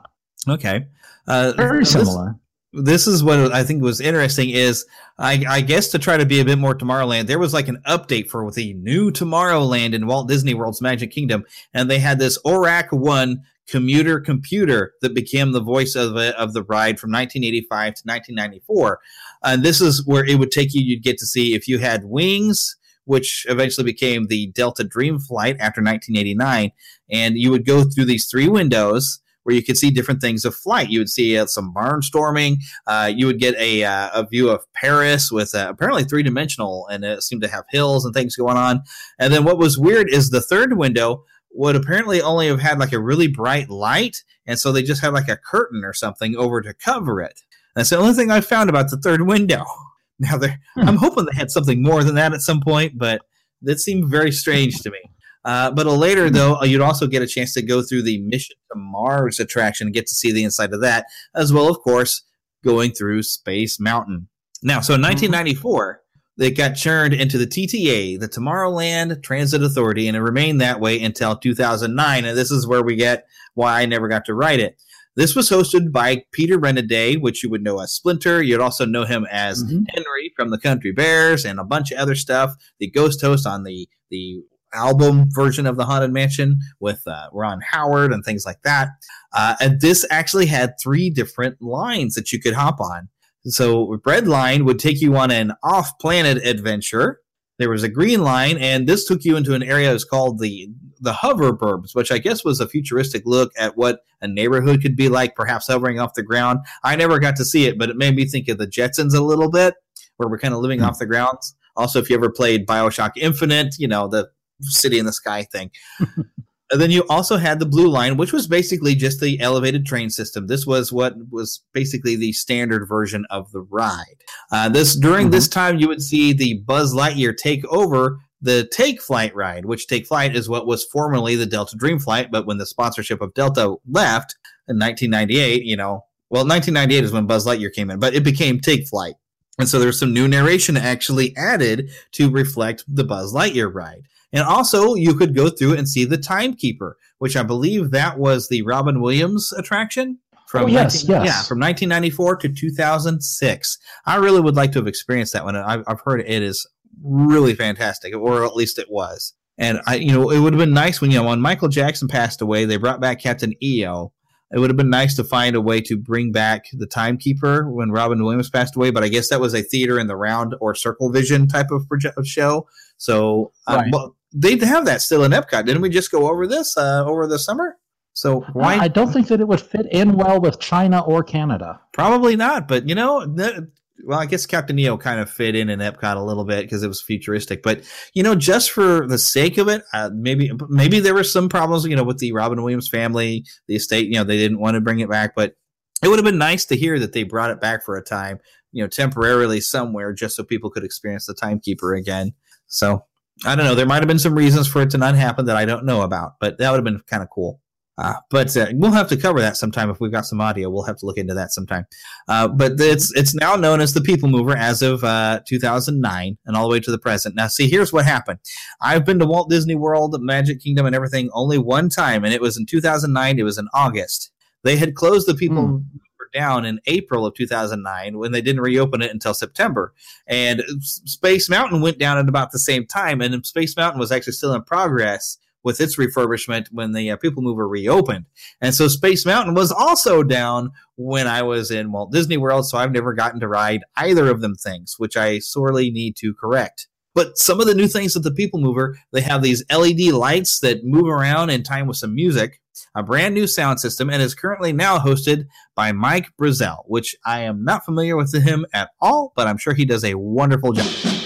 [SPEAKER 17] Okay. Uh,
[SPEAKER 18] Very this, similar.
[SPEAKER 17] This is what I think was interesting is I, I, guess to try to be a bit more Tomorrowland, there was like an update for the new Tomorrowland in Walt Disney World's Magic Kingdom, and they had this ORAC One commuter computer that became the voice of, of the ride from 1985 to 1994. And this is where it would take you. You'd get to see if you had wings which eventually became the Delta Dream Flight after 1989. And you would go through these three windows where you could see different things of flight. You would see uh, some barnstorming. Uh, you would get a, uh, a view of Paris with uh, apparently three dimensional, and it seemed to have hills and things going on. And then what was weird is the third window would apparently only have had like a really bright light, and so they just had like a curtain or something over to cover it. That's the only thing I found about the third window. Now, hmm. I'm hoping they had something more than that at some point, but that seemed very strange to me. Uh, but later, though, you'd also get a chance to go through the Mission to Mars attraction and get to see the inside of that, as well, of course, going through Space Mountain. Now, so in 1994, they got churned into the TTA, the Tomorrowland Transit Authority, and it remained that way until 2009. And this is where we get why I never got to ride it. This was hosted by Peter Renaday, which you would know as Splinter. You'd also know him as mm-hmm. Henry from the Country Bears and a bunch of other stuff. The ghost host on the the album version of the Haunted Mansion with uh, Ron Howard and things like that. Uh, and this actually had three different lines that you could hop on. So red line would take you on an off-planet adventure. There was a green line, and this took you into an area that's called the the hover burbs, which I guess was a futuristic look at what a neighborhood could be like, perhaps hovering off the ground. I never got to see it, but it made me think of the Jetsons a little bit, where we're kind of living mm-hmm. off the grounds. Also, if you ever played Bioshock Infinite, you know the city in the sky thing. And then you also had the blue line, which was basically just the elevated train system. This was what was basically the standard version of the ride. Uh, this during mm-hmm. this time, you would see the Buzz Lightyear take over the Take Flight ride, which Take Flight is what was formerly the Delta Dream Flight, but when the sponsorship of Delta left in 1998, you know, well, 1998 is when Buzz Lightyear came in, but it became Take Flight. And so there's some new narration actually added to reflect the Buzz Lightyear ride. And also, you could go through and see the Timekeeper, which I believe that was the Robin Williams attraction from
[SPEAKER 18] oh, yes,
[SPEAKER 17] 19, yes. yeah from 1994 to 2006. I really would like to have experienced that one. I've, I've heard it is really fantastic, or at least it was. And I, you know, it would have been nice when you know when Michael Jackson passed away, they brought back Captain EO, it would have been nice to find a way to bring back the timekeeper when Robin Williams passed away, but I guess that was a theater in the round or circle vision type of show. So, um, right. they have that still in Epcot. Didn't we just go over this uh, over the summer? So why?
[SPEAKER 18] I don't think that it would fit in well with China or Canada.
[SPEAKER 17] Probably not. But you know, well, I guess Captain EO kind of fit in in Epcot a little bit because it was futuristic. But you know, just for the sake of it, uh, maybe maybe there were some problems, you know, with the Robin Williams family, the estate. You know, they didn't want to bring it back, but it would have been nice to hear that they brought it back for a time, you know, temporarily somewhere, just so people could experience the Timekeeper again. So I don't know. There might have been some reasons for it to not happen that I don't know about, but that would have been kind of cool. Uh, but uh, we'll have to cover that sometime if we've got some audio. We'll have to look into that sometime. Uh, but it's it's now known as the People Mover as of uh, 2009 and all the way to the present. Now, see, here's what happened. I've been to Walt Disney World, Magic Kingdom, and everything only one time, and it was in 2009. It was in August. They had closed the People mm. Down in April of 2009 when they didn't reopen it until September. And Space Mountain went down at about the same time, and Space Mountain was actually still in progress with its refurbishment when the uh, People Mover reopened. And so Space Mountain was also down when I was in Walt Disney World. So I've never gotten to ride either of them things, which I sorely need to correct. But some of the new things with the People Mover, they have these LED lights that move around in time with some music, a brand new sound system, and is currently now hosted by Mike Brazel, which I am not familiar with him at all, but I'm sure he does a wonderful job.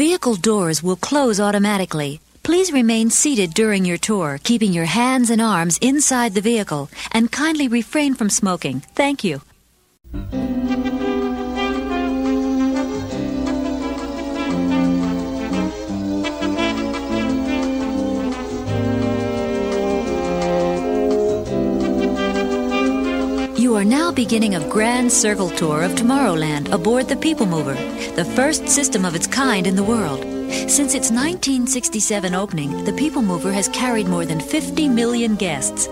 [SPEAKER 21] Vehicle doors will close automatically. Please remain seated during your tour, keeping your hands and arms inside the vehicle, and kindly refrain from smoking. Thank you. Are now beginning a grand circle tour of Tomorrowland aboard the People Mover, the first system of its kind in the world. Since its 1967 opening, the People Mover has carried more than 50 million guests.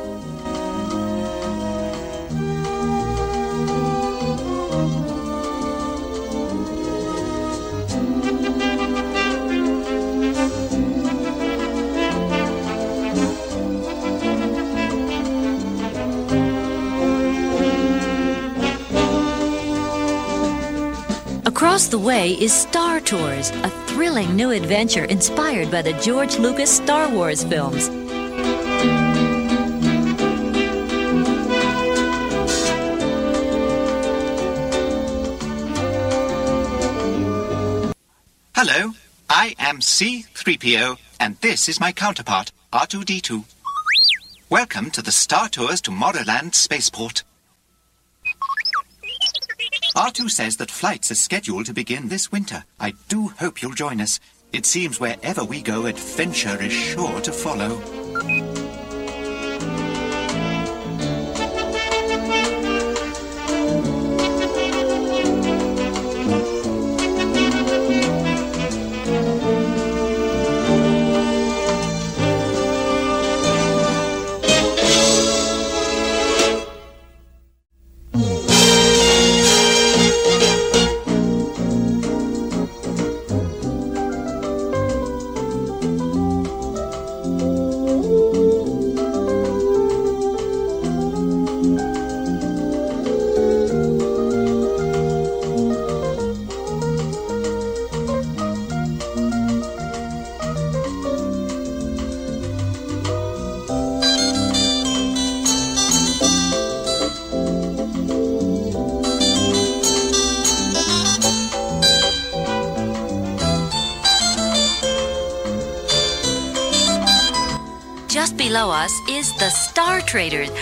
[SPEAKER 21] The way is Star Tours, a thrilling new adventure inspired by the George Lucas Star Wars films.
[SPEAKER 22] Hello, I am C3PO, and this is my counterpart, R2D2. Welcome to the Star Tours Tomorrowland Spaceport. R2 says that flights are scheduled to begin this winter. I do hope you'll join us. It seems wherever we go, adventure is sure to follow.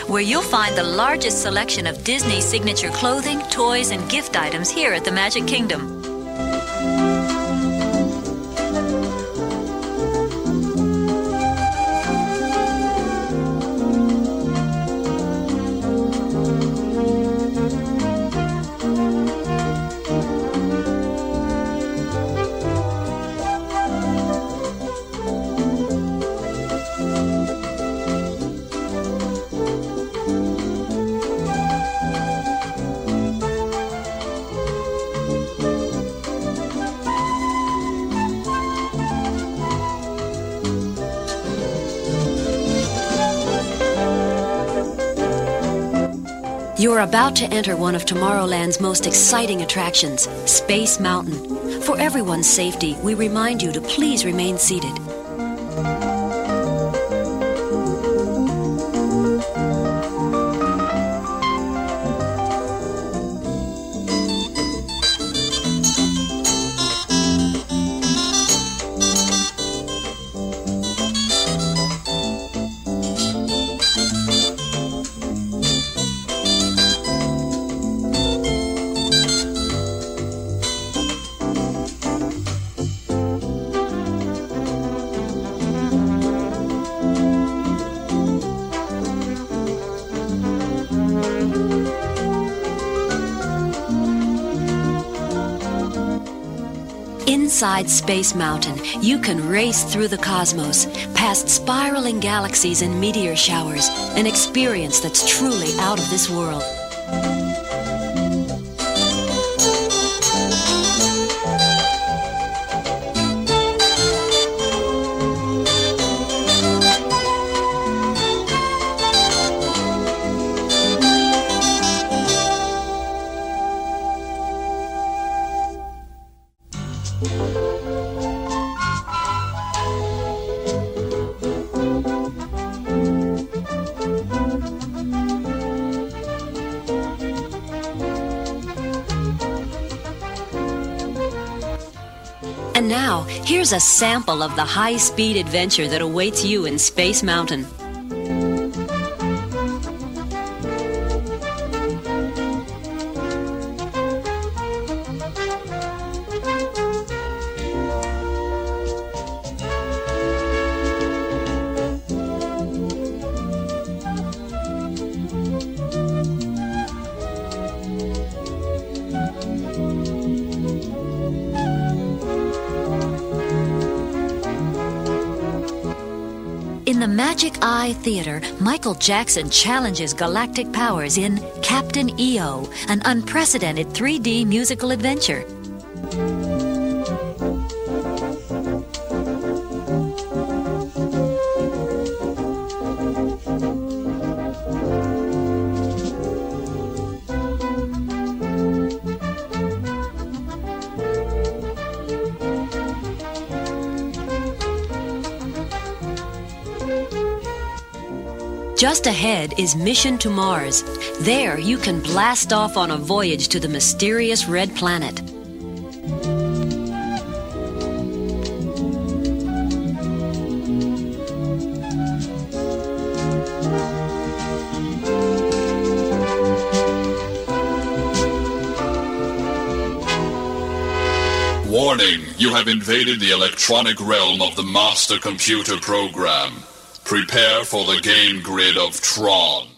[SPEAKER 21] Where you'll find the largest selection of Disney signature clothing, toys, and gift items here at the Magic Kingdom. You're about to enter one of Tomorrowland's most exciting attractions, Space Mountain. For everyone's safety, we remind you to please remain seated. Inside Space Mountain, you can race through the cosmos, past spiraling galaxies and meteor showers, an experience that's truly out of this world. Here's a sample of the high speed adventure that awaits you in Space Mountain.
[SPEAKER 23] Eye Theater, Michael Jackson challenges galactic powers in Captain EO, an unprecedented 3D musical adventure.
[SPEAKER 21] Just ahead is Mission to Mars. There, you can blast off on a voyage to the mysterious red planet.
[SPEAKER 6] Warning, you have invaded the electronic realm of the Master Computer Program. Prepare for the game grid of Tron.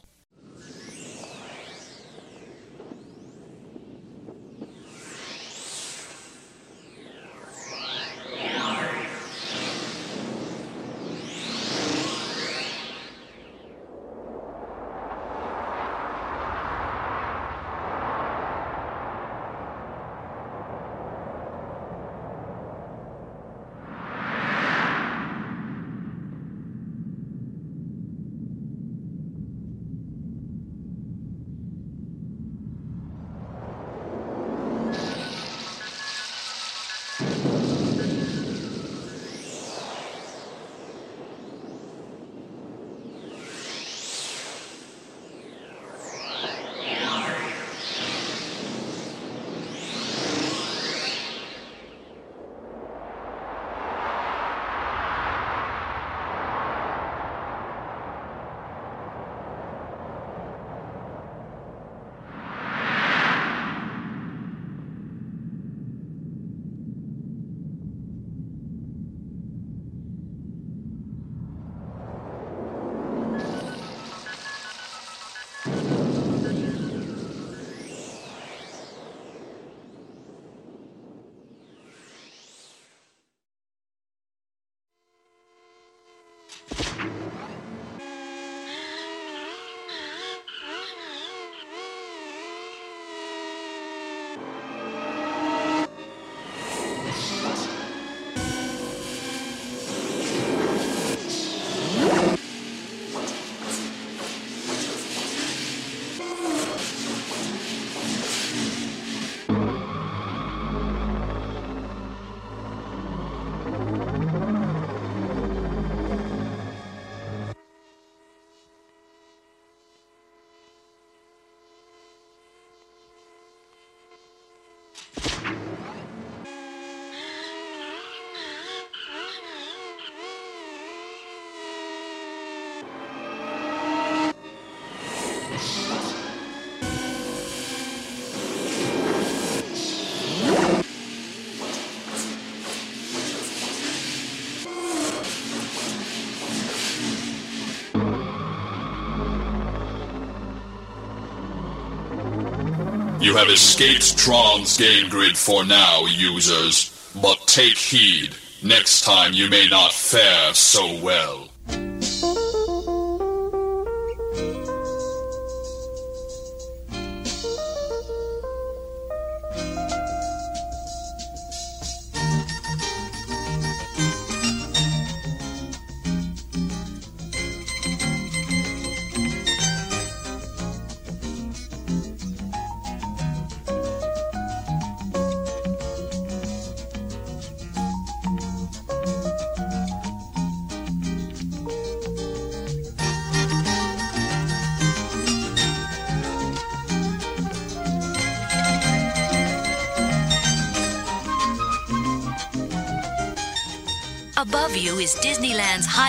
[SPEAKER 6] You have escaped Tron's game grid for now, users. But take heed. Next time you may not fare so well.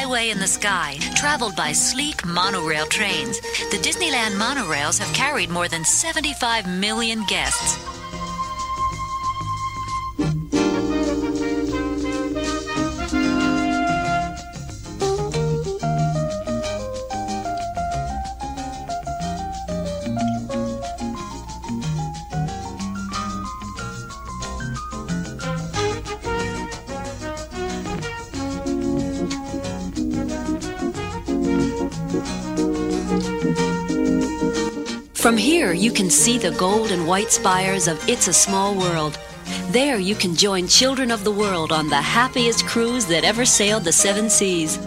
[SPEAKER 23] Highway in the Sky, traveled by sleek monorail trains. The Disneyland monorails have carried more than 75 million guests.
[SPEAKER 21] You can see the gold and white spires of It's a Small World. There, you can join children of the world on the happiest cruise that ever sailed the seven seas.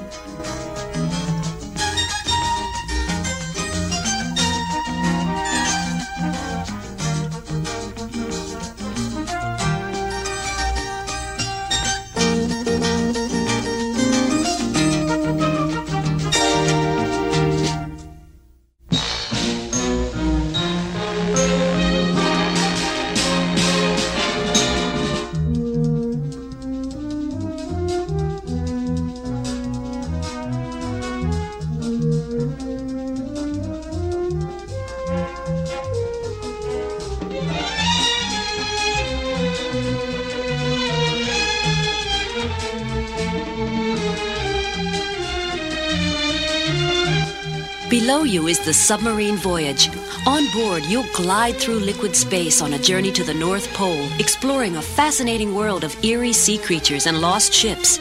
[SPEAKER 21] You is the submarine voyage. On board, you'll glide through liquid space on a journey to the North Pole, exploring a fascinating world of eerie sea creatures and lost ships.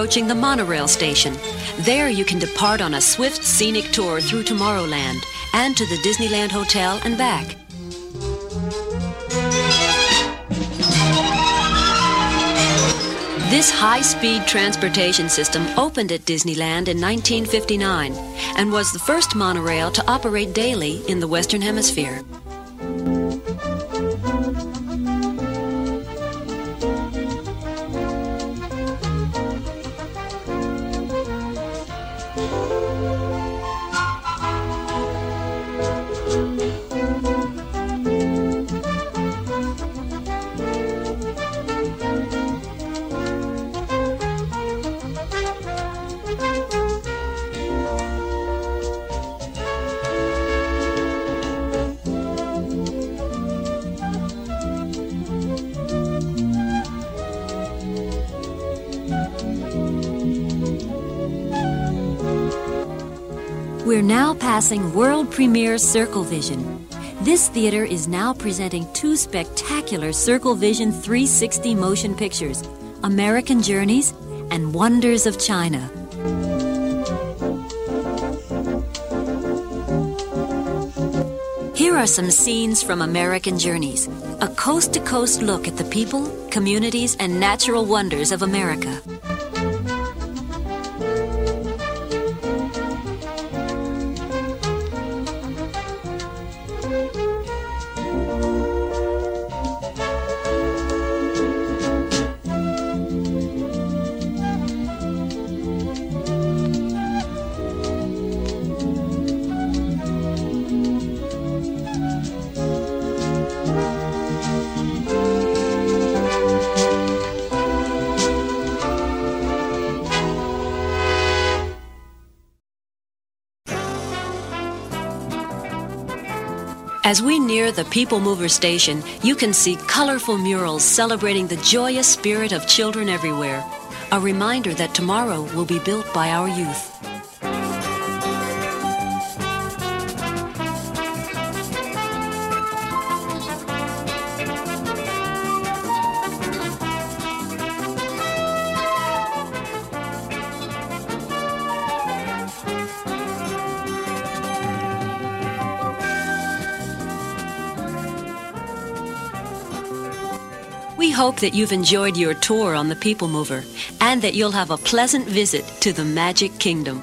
[SPEAKER 21] Approaching the monorail station. There you can depart on a swift scenic tour through Tomorrowland and to the Disneyland Hotel and back. This high speed transportation system opened at Disneyland in 1959 and was the first monorail to operate daily in the Western Hemisphere. World premiere Circle Vision. This theater is now presenting two spectacular Circle Vision 360 motion pictures American Journeys and Wonders of China. Here are some scenes from American Journeys a coast to coast look at the people, communities, and natural wonders of America. Near the People Mover station, you can see colorful murals celebrating the joyous spirit of children everywhere. A reminder that tomorrow will be built by our youth. Hope that you've enjoyed your tour on the People Mover and that you'll have a pleasant visit to the Magic Kingdom.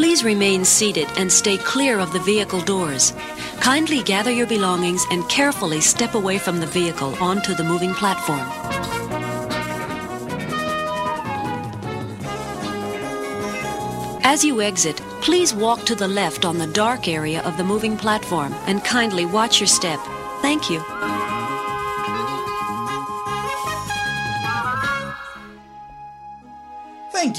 [SPEAKER 21] Please remain seated and stay clear of the vehicle doors. Kindly gather your belongings and carefully step away from the vehicle onto the moving platform. As you exit, please walk to the left on the dark area of the moving platform and kindly watch your step. Thank you.